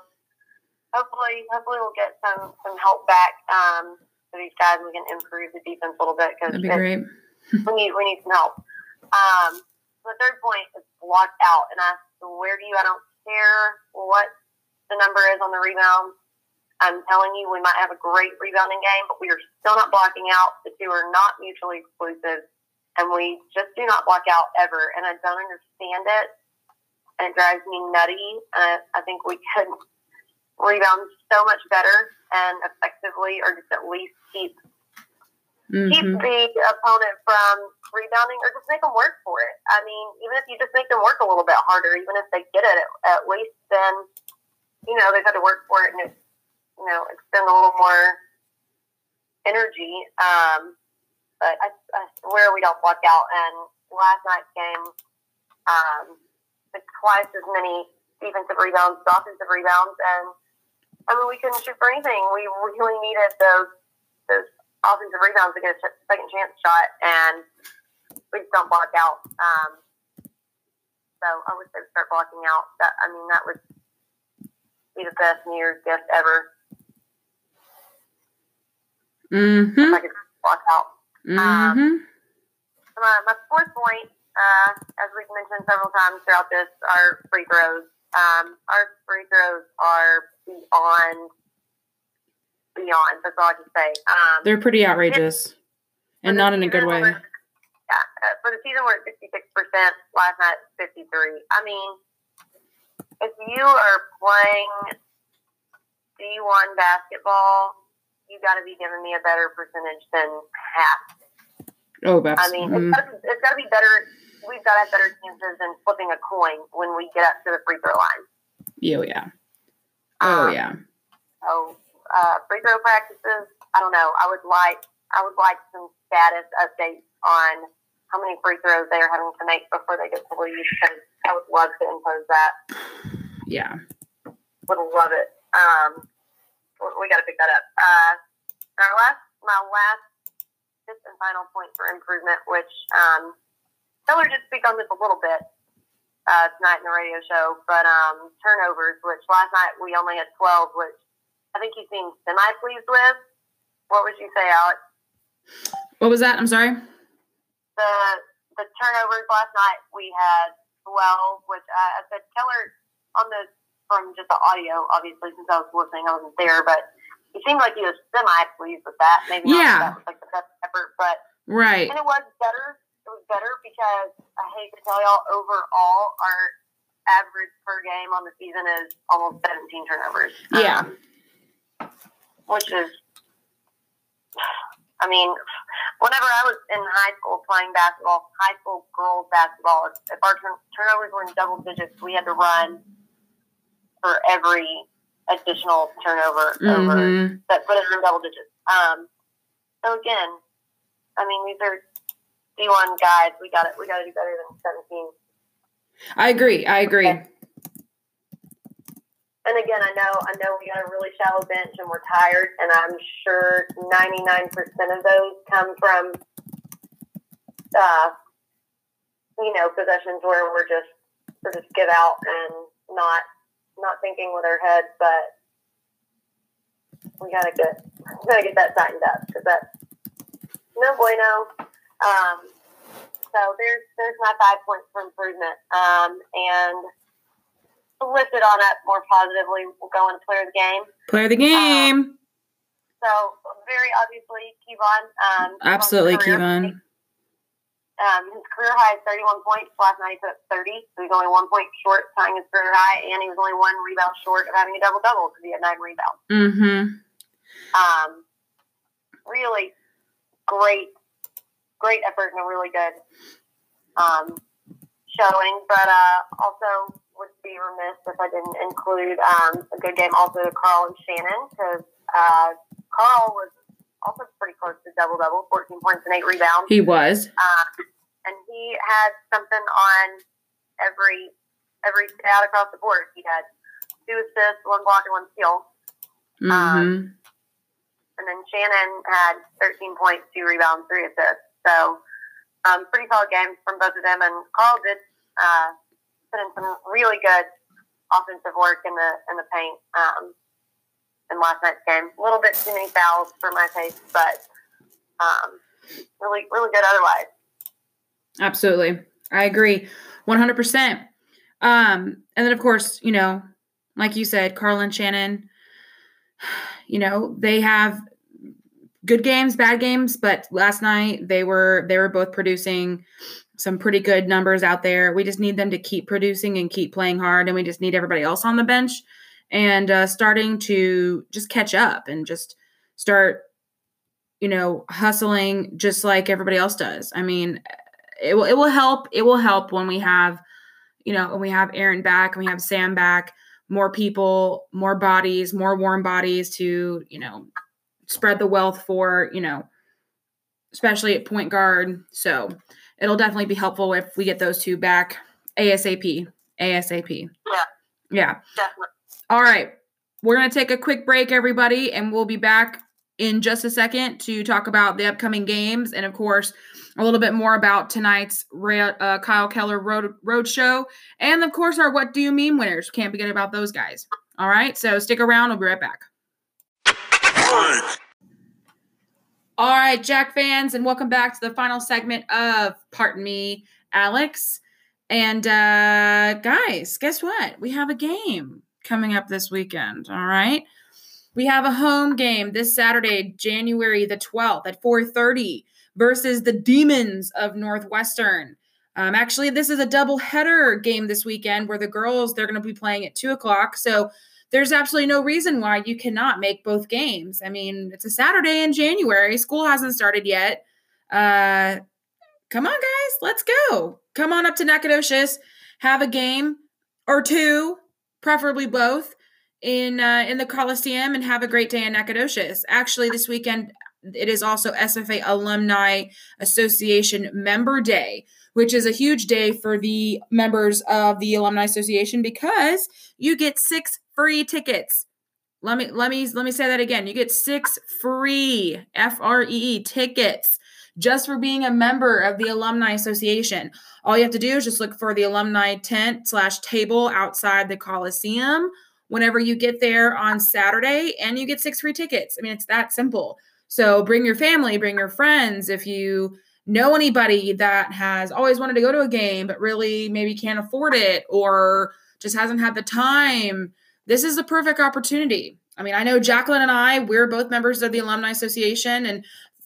hopefully, hopefully we'll get some some help back um, for these guys. We can improve the defense a little bit because be great we need we need some help. Um, the third point is blocked out, and I swear to you, I don't care what the number is on the rebound. I'm telling you, we might have a great rebounding game, but we are still not blocking out. The two are not mutually exclusive, and we just do not block out ever. And I don't understand it, and it drives me nutty. Uh, I think we could rebound so much better and effectively, or just at least keep keep Mhm. the opponent from rebounding or just make them work for it. I mean, even if you just make them work a little bit harder, even if they get it at, least, then, you know, they've had to work for it and, it, you know, expend a little more energy. Um, but I, I swear we don't block out. And last night's game, um, twice as many defensive rebounds, as offensive rebounds, and I mean, we couldn't shoot for anything. We really needed those those offensive rebounds to get a second chance shot, and we just don't block out. Um, so I wish they would start blocking out. That I mean, that would be the best New Year's gift ever. Mm-hmm. If I could block out. Mm-hmm. my, my fourth point, uh, as we've mentioned several times throughout this, are free throws. Um, our free throws are beyond, beyond. That's all I can say. Um, They're pretty outrageous. And not in a good way. Yeah, uh, for the season, we're at 66%. Last night, 53. I mean, if you are playing D1 basketball, you got to be giving me a better percentage than half. Oh, that's I mean, mm, it's it's got to be better. We've got to better chances than flipping a coin when we get up to the free throw line. oh yeah. Oh Um, yeah. So uh, free throw practices. I don't know. I would like I would like some status updates on how many free throws they are having to make before they get to leave. Because I would love to impose that. Yeah. Would love it. Um, we- we got to pick that up. Uh, our last, my last, fifth and final point for improvement, which um, Keller did speak on this a little bit uh, tonight in the radio show, but um, turnovers, which last night we only had 12, which I think he seemed semi pleased with. What would you say, Alex? What was that? I'm sorry. The the turnovers last night we had 12, which uh, I said Keller on the from just the audio, obviously since I was listening, I wasn't there, but he seemed like he was semi pleased with that. Maybe not Yeah. that was like the best effort, but Right. and it was better. It was better because I hate to tell y'all, overall, our average per game on the season is almost 17 turnovers. Yeah. Um, which is, I mean, whenever I was in high school playing basketball, high school girls basketball, if, our turn- turnovers were in double digits, we had to run for every additional turnover Mm-hmm. that put us in double digits. Um, so again, I mean, these are D1 guys. We got it. We got to do better than 17. I agree. I agree. And again, I know, I know we got a really shallow bench and we're tired, and I'm sure 99% of those come from, uh, you know, possessions where we're just we're just give out and not not thinking with our heads. But we gotta get we gotta get that tightened up because that's no bueno. Um, so there's there's my five points for improvement. Um, and flip it on up more positively, we'll go and player of the game. Player of the game. Um, so very obviously, Kevon. Um, Absolutely, Kevon. Um, his career high is 31 points. Last night he put up 30, so he's only one point short tying his career high, and he was only one rebound short of having a double double because he had nine rebounds. Mm-hmm. Um, really great, great effort and a really good um, showing. But uh, also would be remiss if I didn't include um, a good game also to Carl and Shannon because uh, Carl was also pretty close to double double, 14 points and eight rebounds. He was. Uh, and he had something on every every stat across the board. He had two assists, one block, and one steal. Mm-hmm. Um, and then Shannon had 13 points, two rebounds, three assists. So um, pretty solid games from both of them. And Carl did uh, put in some really good offensive work in the in the paint. Um, in last night's game. A little bit too many fouls for my taste, but um, really, really good otherwise. Absolutely. I agree 100%. Um, and then, of course, you know, like you said, Carl and Shannon, you know, they have good games, bad games, but last night they were they were both producing some pretty good numbers out there. We just need them to keep producing and keep playing hard, and we just need everybody else on the bench and uh, starting to just catch up and just start, you know, hustling just like everybody else does. I mean, it will it will help. It will help when we have, you know, when we have Aaron back and we have Sam back, more people, more bodies, more warm bodies to, you know, spread the wealth for, you know, especially at point guard. So it'll definitely be helpful if we get those two back ASAP. ASAP. Yeah. Yeah. Definitely. All right. We're going to take a quick break, everybody, and we'll be back in just a second to talk about the upcoming games and, of course, a little bit more about tonight's uh, Kyle Keller Road, road Show. And, of course, our What Do You Mean winners. Can't forget about those guys. All right. So stick around. We'll be right back. All right, Jack fans, and welcome back to the final segment of Pardon Me, Alex. And uh guys, guess what? We have a game coming up this weekend. All right. We have a home game this Saturday, January the 12th at 4:30 versus the Demons of Northwestern. Um, actually, this is a double header game this weekend where the girls they're going to be playing at two o'clock. So there's absolutely no reason why you cannot make both games. I mean, it's a Saturday in January. School hasn't started yet. Uh, come on, guys, let's go. Come on up to Nacogdoches, have a game or two preferably both, in uh, in the Coliseum and have a great day in Nacogdoches. Actually, this weekend it is also SFA Alumni Association Member Day, which is a huge day for the members of the Alumni Association because you get six free tickets. Let me let me let me say that again. You get six free F R E E tickets just for being a member of the Alumni Association. All you have to do is just look for the alumni tent slash table outside the Coliseum whenever you get there on Saturday, and you get six free tickets. I mean, it's that simple. So bring your family, bring your friends. If you know anybody that has always wanted to go to a game, but really maybe can't afford it or just hasn't had the time, this is the perfect opportunity. I mean, I know Jacqueline and I, we're both members of the Alumni Association, and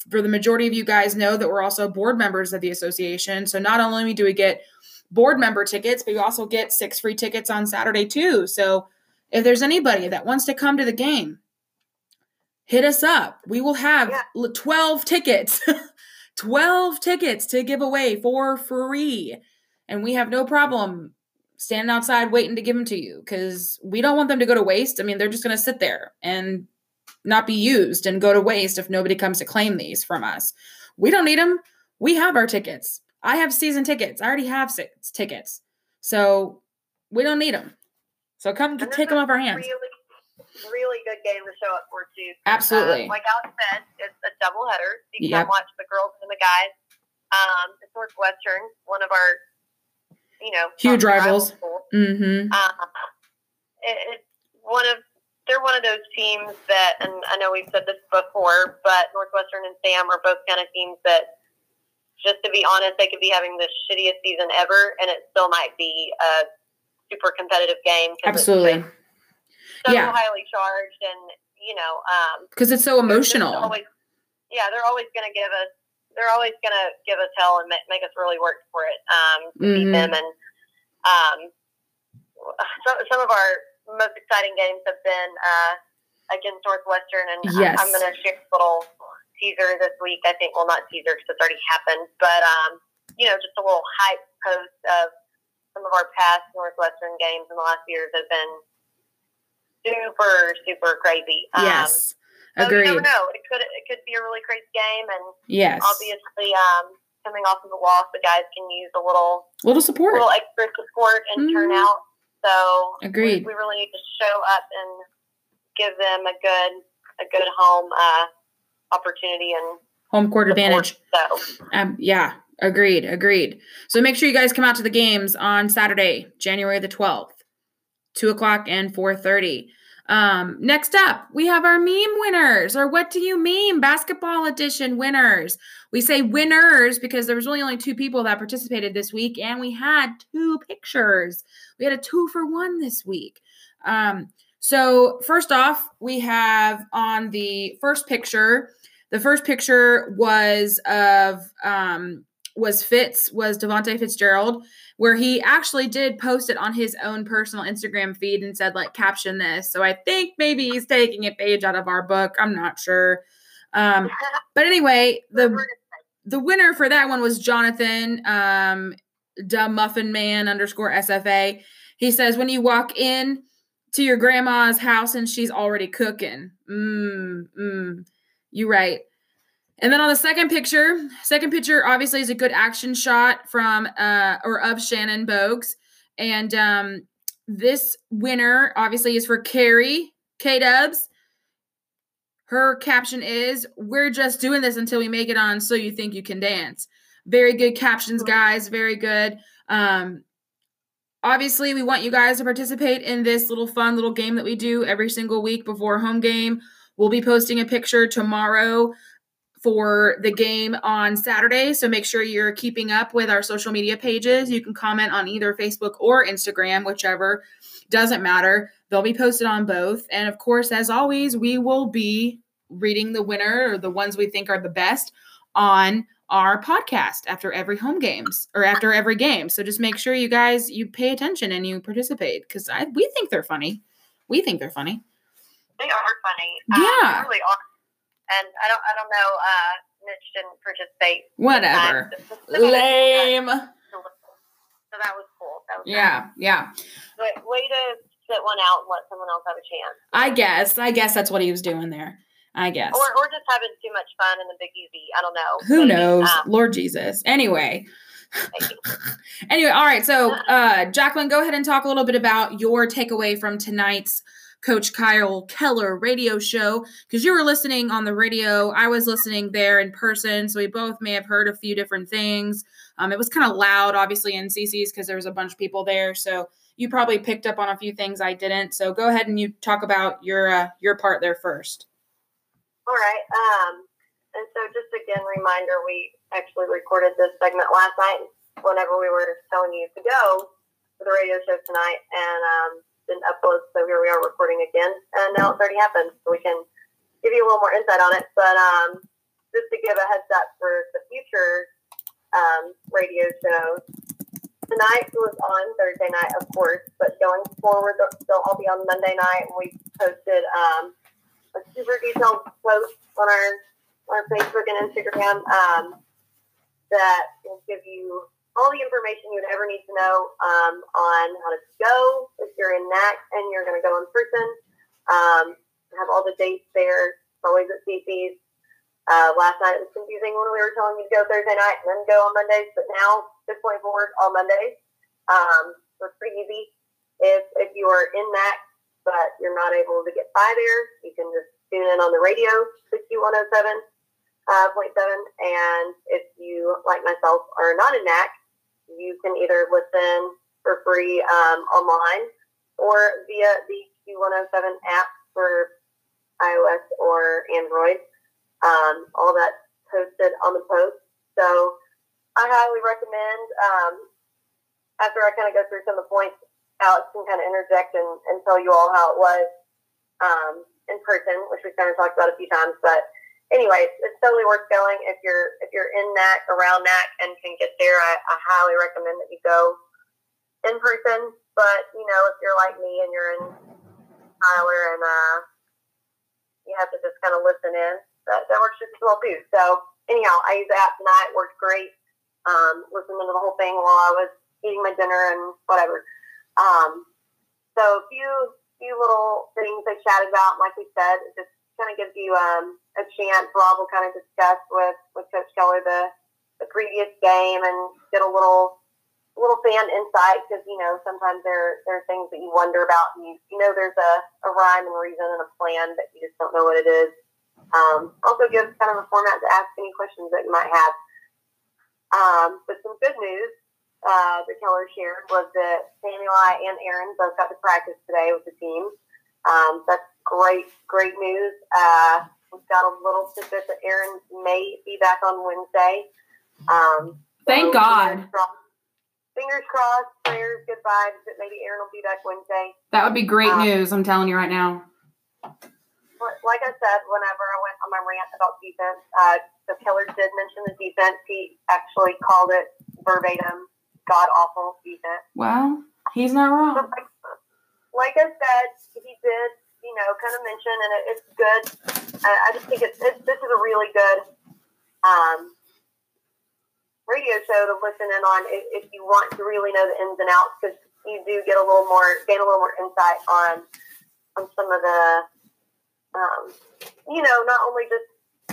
for the majority of you guys know that we're also board members of the association. So not only do we get board member tickets, but we also get six free tickets on Saturday too. So if there's anybody that wants to come to the game, hit us up. We will have yeah. 12 tickets. 12 tickets to give away for free. And we have no problem standing outside waiting to give them to you because we don't want them to go to waste. I mean, they're just going to sit there and not be used and go to waste if nobody comes to claim these from us. We don't need them. We have our tickets. I have season tickets. I already have six tickets. So we don't need them. So come take them off our hands. Really, really good game to show up for too. Absolutely. Um, like Alex said, it's a double header. You can yep. watch the girls and the guys. Um, it's Northwestern, one of our, you know, huge rivals. Mm-hmm. Uh, it, it's one of they're one of those teams that, and I know we've said this before, but Northwestern and Sam are both kind of teams that, just to be honest, they could be having the shittiest season ever, and it still might be a super competitive game. Absolutely. So Yeah. highly charged, and you know, um, Because it's so emotional. Always, yeah, they're always going to give us. They're always going to give us hell and make, make us really work for it um, to beat them. And um, some some of our most exciting games have been uh, against Northwestern, and I- Yes. I'm going to share a little teaser this week. I think, well, not teaser because it's already happened, but um, you know, just a little hype post of some of our past Northwestern games in the last years have been super, super crazy. Um, yes. So You never know. It could it could be a really crazy game, and Yes. obviously, um, coming off of the loss, the guys can use a little Little support. little extra support and Mhm. turnout. So Agreed. We, we really need to show up and give them a good a good home uh, opportunity and Home court advantage. So Um, yeah, agreed, agreed. So make sure you guys come out to the games on Saturday, January the twelfth, two o'clock and four thirty. Um, next up, we have our meme winners, or what do you meme basketball edition winners. We say winners because there was really only two people that participated this week, and we had two pictures. We had a two for one this week. Um, so first off, we have on the first picture. The first picture was of um, was Fitz was Davonte Fitzgerald, where he actually did post it on his own personal Instagram feed and said like caption this. So I think maybe he's taking a page out of our book. I'm not sure. Um, but anyway, the the winner for that one was Jonathan, um, Dumb Muffin Man underscore SFA. He says, when you walk in to your grandma's house and she's already cooking. Mmm, mmm. You right. And then on the second picture, second picture obviously is a good action shot from uh or of Shannon Bogues. And um this winner obviously is for Carrie K Dubs. Her caption is We're just doing this until we make it on so you think you can dance. Very good captions, guys. Very good. Um obviously we want you guys to participate in this little fun little game that we do every single week before home game. We'll be posting a picture tomorrow for the game on Saturday. So make sure you're keeping up with our social media pages. You can comment on either Facebook or Instagram, whichever. Doesn't matter. They'll be posted on both. And of course, as always, we will be reading the winner or the ones we think are the best on our podcast after every home games or after every game. So just make sure you guys you pay attention and you participate because I we think they're funny. We think they're funny. they are funny. Um, Yeah. they really are. And I don't I don't know. Uh, Mitch didn't participate. Whatever. time. Some of it- Lame. So that was cool. That was Yeah, yeah. Way, way to sit one out and let someone else have a chance. I guess. I guess that's what he was doing there. I guess. Or, or just having too much fun in the Big Easy. I don't know. Who Maybe. knows? Um, Lord Jesus. Anyway. Anyway, all right. So, uh, Jacqueline, go ahead and talk a little bit about your takeaway from tonight's Coach Kyle Keller radio show because you were listening on the radio. I was listening there in person, so we both may have heard a few different things. Um, it was kind of loud, obviously, in CC's because there was a bunch of people there. So you probably picked up on a few things I didn't. So go ahead and you talk about your uh, your part there first. All right. Um, and so just again, reminder, we actually recorded this segment last night whenever we were telling you to go for the radio show tonight and um, didn't upload. So here we are recording again. And now it's already happened. So we can give you a little more insight on it. But um, just to give a heads up for the future um, radio shows, tonight was on Thursday night, of course, but going forward, they'll they'll all be on Monday night. And we posted um, a super detailed post on our on our Facebook and Instagram um, that will give you all the information you would ever need to know um, on how to go if you're in NAC and you're going to go in person. Um, have all the dates there. It's always at CC's. Uh, last night it was confusing when we were telling you to go Thursday night and then go on Mondays, but now this point forward, all Mondays. Um, so it's pretty easy. If if you are in NAC but you're not able to get by there, you can just tune in on the radio, 6107.7. Uh, 0.7. and if you, like myself, are not in NAC, you can either listen for free um, online or via the Q107 app for iOS or Android. Um, all that's posted on the post. So I highly recommend, um, after I kind of go through some of the points, Alex can kind of interject and, and tell you all how it was um, in person, which we kind of talked about a few times. But anyway, it's, totally worth going if you're if you're in that around that and can get there. I, I highly recommend that you go in person. But you know, if you're like me and you're in Tyler and uh, you have to just kind of listen in, that, that works just as well too. So anyhow, I used the app tonight. Worked great. Um, listening to the whole thing while I was eating my dinner and whatever. Um, so a few few little things I chatted about, like we said, just kind of gives you um, a chance. Rob will kind of discuss with with Coach Keller the the previous game and get a little little fan insight because you know sometimes there there are things that you wonder about and you, you know there's a, a rhyme and reason and a plan but you just don't know what it is. Um, also gives kind of a format to ask any questions that you might have. Um, but some good news uh, that Keller shared was that Samueli and Aaron both got to practice today with the team. Um, that's great, great news. Uh, we've got a little tidbit that Aaron may be back on Wednesday. Um, Thank so God. Fingers crossed, fingers crossed, prayers, good vibes that maybe Aaron will be back Wednesday. That would be great um, news, I'm telling you right now. Like I said, whenever I went on my rant about defense, uh, so Keller did mention the defense. He actually called it verbatim god awful defense. Well, he's not wrong. Like, like, I said, he did, you know, kind of mention, and it, it's good. I, I just think it's, it's, this is a really good um, radio show to listen in on if, if you want to really know the ins and outs because you do get a little more gain a little more insight on on some of the um, you know not only just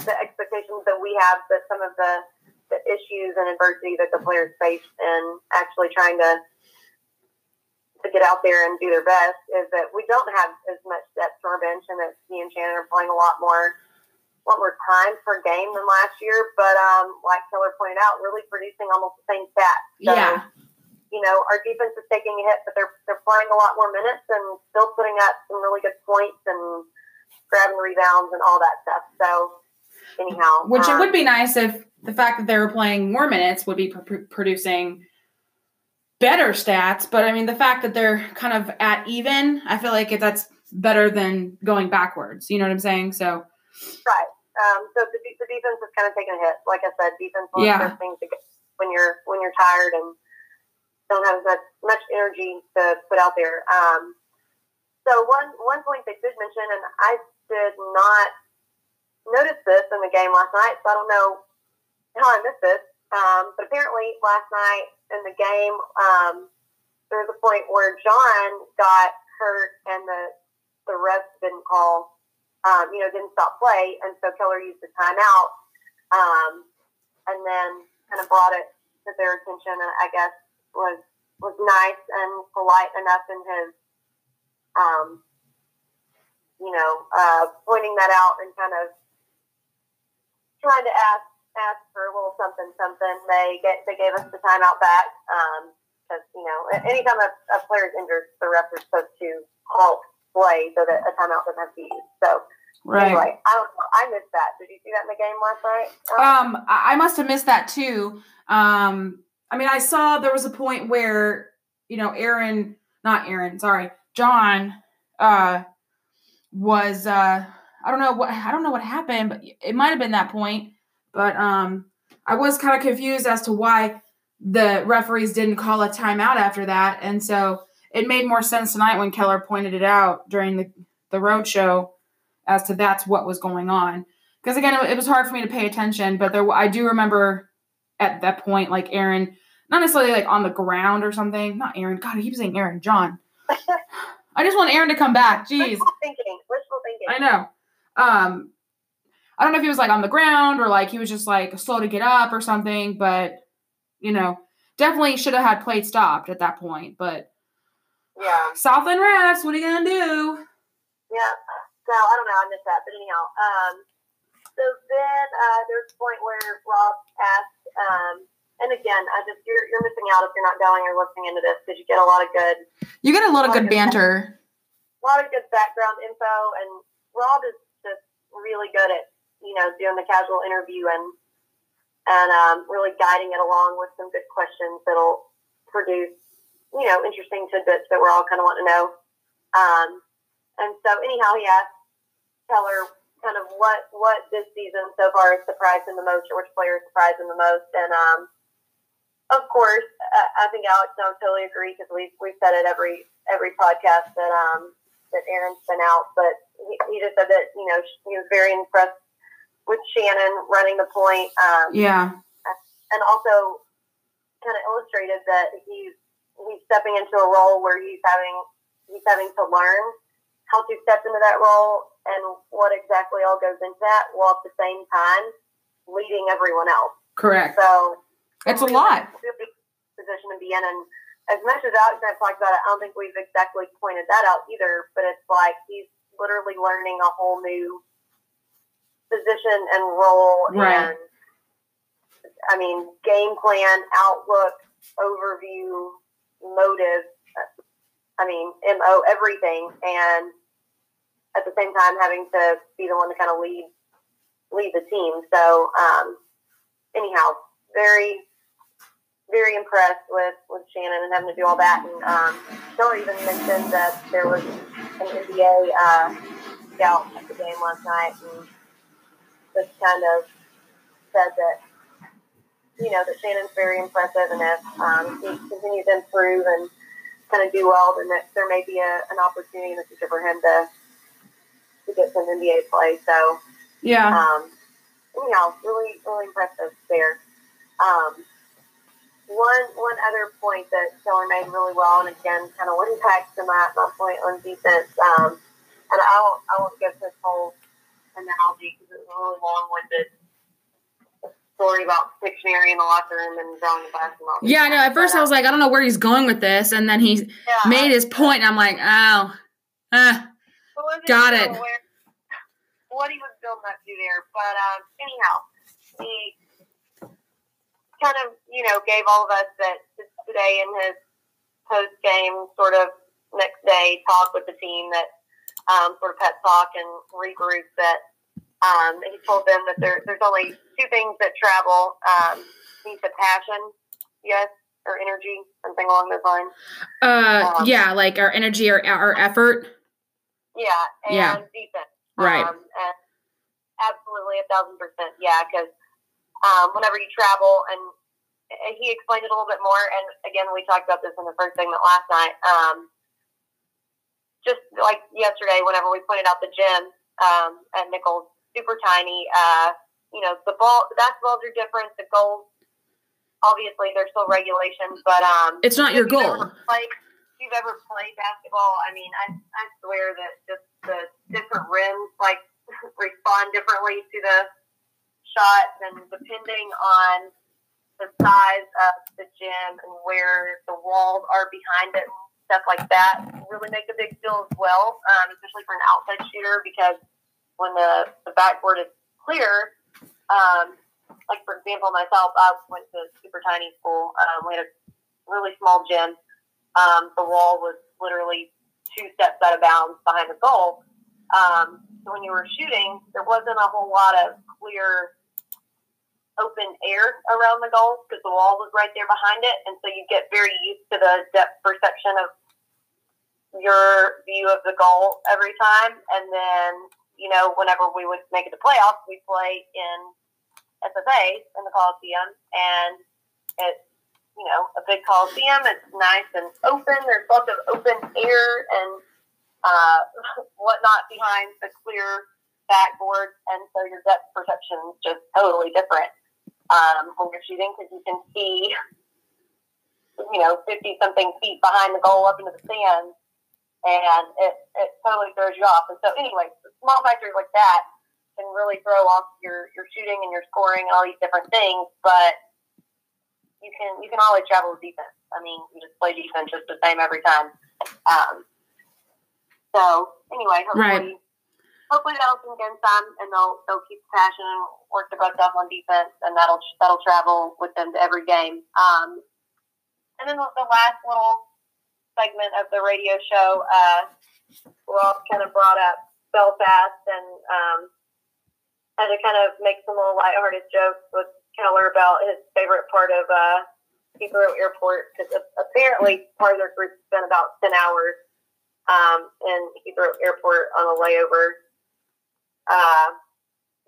the expectations that we have but some of the the issues and adversity that the players face and actually trying to to get out there and do their best is that we don't have as much depth to our bench and that he and Shannon are playing a lot more a lot more time per game than last year, but um, like Keller pointed out, really producing almost the same stats. So, yeah. You know, our defense is taking a hit, but they're they're playing a lot more minutes and still putting up some really good points and grabbing rebounds and all that stuff. So, anyhow, which um, it would be nice if the fact that they were playing more minutes would be pr- producing better stats. But I mean, the fact that they're kind of at even, I feel like that's better than going backwards. You know what I'm saying? So. Right. Um, so the, the defense is kind of taking a hit. Like I said, defense one yeah. things to get when you're when you're tired and don't have much much energy to put out there. Um, so one one point they did mention, and I did not notice this in the game last night, so I don't know how I missed this. Um, but apparently last night in the game, um, there was a point where John got hurt and the the refs didn't call um, you know, didn't stop play. And so Keller used the timeout um, and then kind of brought it to their attention and I guess was was nice and polite enough in his, um, you know, uh, pointing that out and kind of trying to ask ask for a little something something. They get they gave us the timeout back because um, you know anytime a, a player is injured, the refs are supposed to halt play so that a timeout doesn't have to be used. So Right. Anyway, I don't know. I missed that. Did you see that in the game last night? Um, I must have missed that too. Um, I mean, I saw there was a point where you know Aaron, not Aaron, sorry, John, uh, was uh, I don't know what I don't know what happened, but it might have been that point. But um, I was kind of confused as to why the referees didn't call a timeout after that, and so it made more sense tonight when Keller pointed it out during the the road show as to that's what was going on. Because again, it, it, was hard for me to pay attention, but there I do remember at that point, like Aaron, not necessarily like on the ground or something. Not Aaron. God, I keep saying Aaron. John. I just want Aaron to come back. Jeez. Wishful thinking. Wishful thinking. I know. Um, I don't know if he was like on the ground or like he was just like slow to get up or something, but you know, definitely should have had play stopped at that point. But yeah, Southland refs, what are you gonna do? Yeah. So I don't know. I missed that, but anyhow. Um, so then uh, there's a point where Rob asked, um, and again, I just you're you're missing out if you're not going or listening into this because you get a lot of good. You get a lot, of good, good banter. A lot of good background info, and Rob is just really good at you know doing the casual interview and and um, really guiding it along with some good questions that'll produce you know, interesting tidbits that we're all kind of wanting to know. Um, and so, anyhow, he asked Keller kind of what what this season so far has surprised him the most, or which player surprised him the most. And um, of course, I think Alex and I totally agree because we've we've said it every every podcast that um, that Aaron's been out, but he, he just said that you know he was very impressed with Shannon running the point. Um, yeah, and also kind of illustrated that he's he's stepping into a role where he's having he's having to learn how to step into that role and what exactly all goes into that, while at the same time leading everyone else. Correct. So it's a lot. Position to be in, and as much as Alex and I talked about it, I don't think we've exactly pointed that out either. But it's like he's literally learning a whole new position and role, right. and I mean game plan, outlook, overview, motive. I mean, mo everything, and at the same time having to be the one to kind of lead lead the team. So um, anyhow, very very impressed with with Shannon and having to do all that. And um, Keller even mentioned that there was an NBA uh, scout at the game last night, and just kind of said that you know that Shannon's very impressive, and if um, he continues to improve and kind of do well, then that there may be a, an opportunity in the future for him to to get some NBA play. So yeah, um, anyhow, really really impressive there. Um, one one other point that Keller made really well, and again, kind of went back to my, my point on defense. Um, and I won't I won't give this whole analogy because it's a really long winded story about dictionary in the locker room and drawing the basketball. Yeah, I know. At first, I was like, I don't know where he's going with this, and then he yeah, made his point, and I'm like, oh, uh, got it. What he was building up to there, but um, anyhow, he kind of you know gave all of us that today in his post game sort of next day talk with the team that um, sort of pet talk and regroup that um, he told them that there, there's only two things that travel. Um, he said passion, yes, or energy, something along those lines. Uh, um, yeah, like our energy or our effort. Yeah, and yeah. defense. Right. Um, and absolutely a thousand percent, yeah, because um, whenever you travel, and he explained it a little bit more. And again, we talked about this in the first segment last night. Um, just like yesterday, whenever we pointed out the gym um, at Nicholls, super tiny. Uh, you know, the ball, the basketballs are different. The goals, obviously, they're still regulations, but um, it's not your goal. Like, if you've ever played basketball, I mean, I, I swear that just the different rims like respond differently to the shot, and depending on the size of the gym and where the walls are behind it, stuff like that, really make a big deal as well, um, especially for an outside shooter because when the, the backboard is clear, um, like for example, myself, I went to super tiny school. Um, we had a really small gym. Um, the wall was literally two steps out of bounds behind the goal. Um, so when you were shooting, there wasn't a whole lot of clear open air around the goal because the wall was right there behind it, and so you get very used to the depth perception of your view of the goal every time, and then you know, whenever we would make it to playoffs, we play in SFA in the Coliseum, and it's you know a big Coliseum. It's nice and open. There's lots of open air and uh, whatnot behind the clear backboard, and so your depth perception is just totally different um, when you're shooting because you can see you know 50 something feet behind the goal up into the stands and it, it totally throws you off. And so, anyway, small factors like that can really throw off your, your shooting and your scoring and all these different things. But you can you can always travel with defense. I mean, you just play defense just the same every time. Um, so anyway, hopefully, right. Hopefully that'll sink in some, and they'll they'll keep the passion and work their butts off on defense, and that'll that'll travel with them to every game. Um, and then the, the last little segment of the radio show, uh, Ross kind of brought up Belfast and um, had to kind of make some little lighthearted jokes with Keller about his favorite part of uh, Heathrow Airport because apparently part of their group spent about 10 hours um, in Heathrow Airport on a layover. Uh,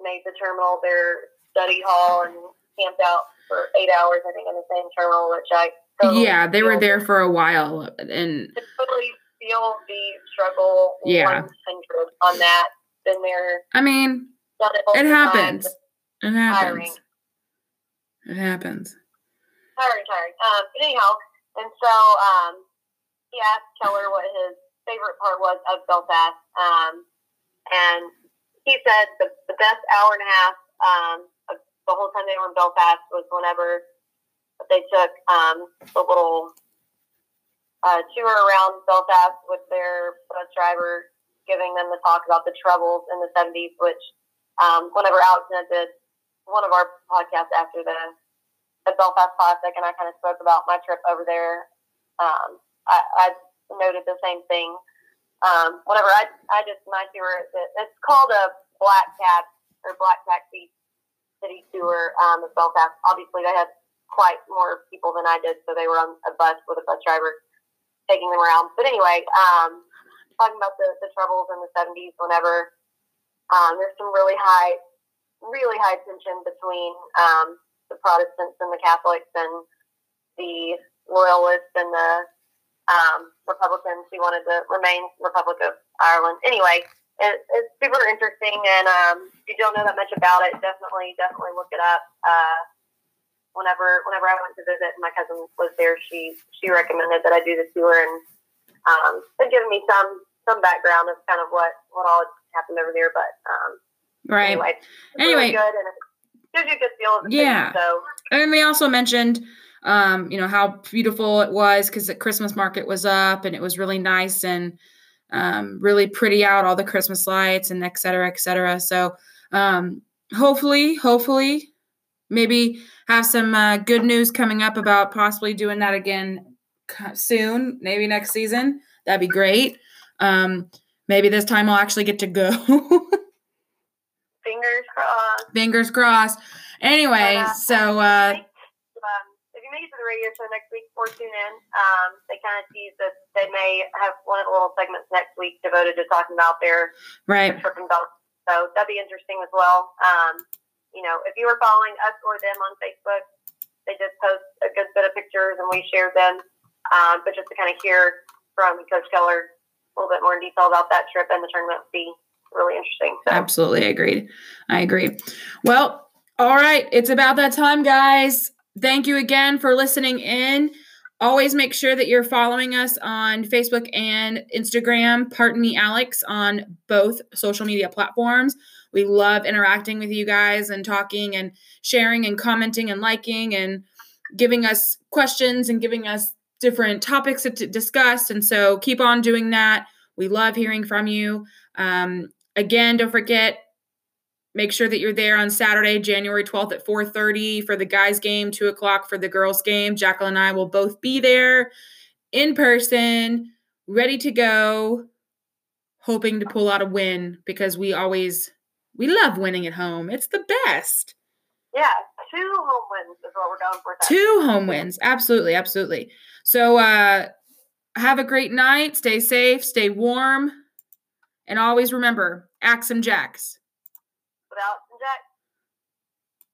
made the terminal their study hall and camped out for eight hours, I think, in the same terminal, which I totally yeah, they were there for a while, and totally feel the struggle. Yeah, on that. Been there. I mean, it, happens. It happens. Tiring. It happens. Tiring, tiring. Um, but anyhow, and so um, he asked Keller what his favorite part was of Belfast, um, and he said the, the best hour and a half um, of the whole time they were in Belfast was whenever they took um, the little uh, tour around Belfast with their bus driver, giving them the talk about the troubles in the 70s, which um, whenever Alex did one of our podcasts after the, the Belfast Classic, and I kind of spoke about my trip over there, um, I, I noted the same thing. Um, whenever I, I just, my tour, it's called a black cab or black taxi city tour um, of Belfast. Obviously, they had quite more people than I did, so they were on a bus with a bus driver taking them around. But anyway, um, talking about the, the troubles in the 70s, whenever um, there's some really high, really high tension between um, the Protestants and the Catholics and the Loyalists and the um, Republicans who wanted to remain Republic of Ireland. Anyway, it, it's super interesting, and um, if you don't know that much about it, definitely, definitely look it up. Uh, whenever whenever I went to visit, my cousin was there. She she recommended that I do the tour, and um, it given me some some background of kind of what what all happened over there. But um, right anyway, anyway, really good and it gives you a good feel yeah. City, so and we also mentioned. Um, you know how beautiful it was because the Christmas market was up and it was really nice and um, really pretty out, all the Christmas lights and et cetera, et cetera. So um, hopefully, hopefully, maybe have some uh, good news coming up about possibly doing that again soon, maybe next season. That'd be great. Um, maybe this time I'll actually get to go. Fingers crossed. Fingers crossed. Anyway, so uh, um, if you make it to the radio show next week or tune in, um, they kind of tease that they may have one of the little segments next week devoted to talking about their right. trip and belt. So that'd be interesting as well. Um, you know, if you were following us or them on Facebook, they just post a good bit of pictures and we share them. Um, but just to kind of hear from Coach Keller a little bit more in detail about that trip and the tournament would be really interesting. So. Absolutely agreed. I agree. Well, all right. It's about that time, guys. Thank you again for listening in. Always make sure that you're following us on Facebook and Instagram. Pardon me, Alex, on both social media platforms. We love interacting with you guys and talking and sharing and commenting and liking and giving us questions and giving us different topics to discuss. And so keep on doing that. We love hearing from you. Um, again, don't forget, make sure that you're there on Saturday, January 12th at 4:30 for the guys' game, two o'clock for the girls' game. Jacqueline and I will both be there in person, ready to go, hoping to pull out a win because we always we love winning at home. It's the best. Yeah, two home wins is what we're going for. Two home wins. Absolutely, absolutely. So uh have a great night. Stay safe, stay warm, and always remember, Axe 'em Jacks. Without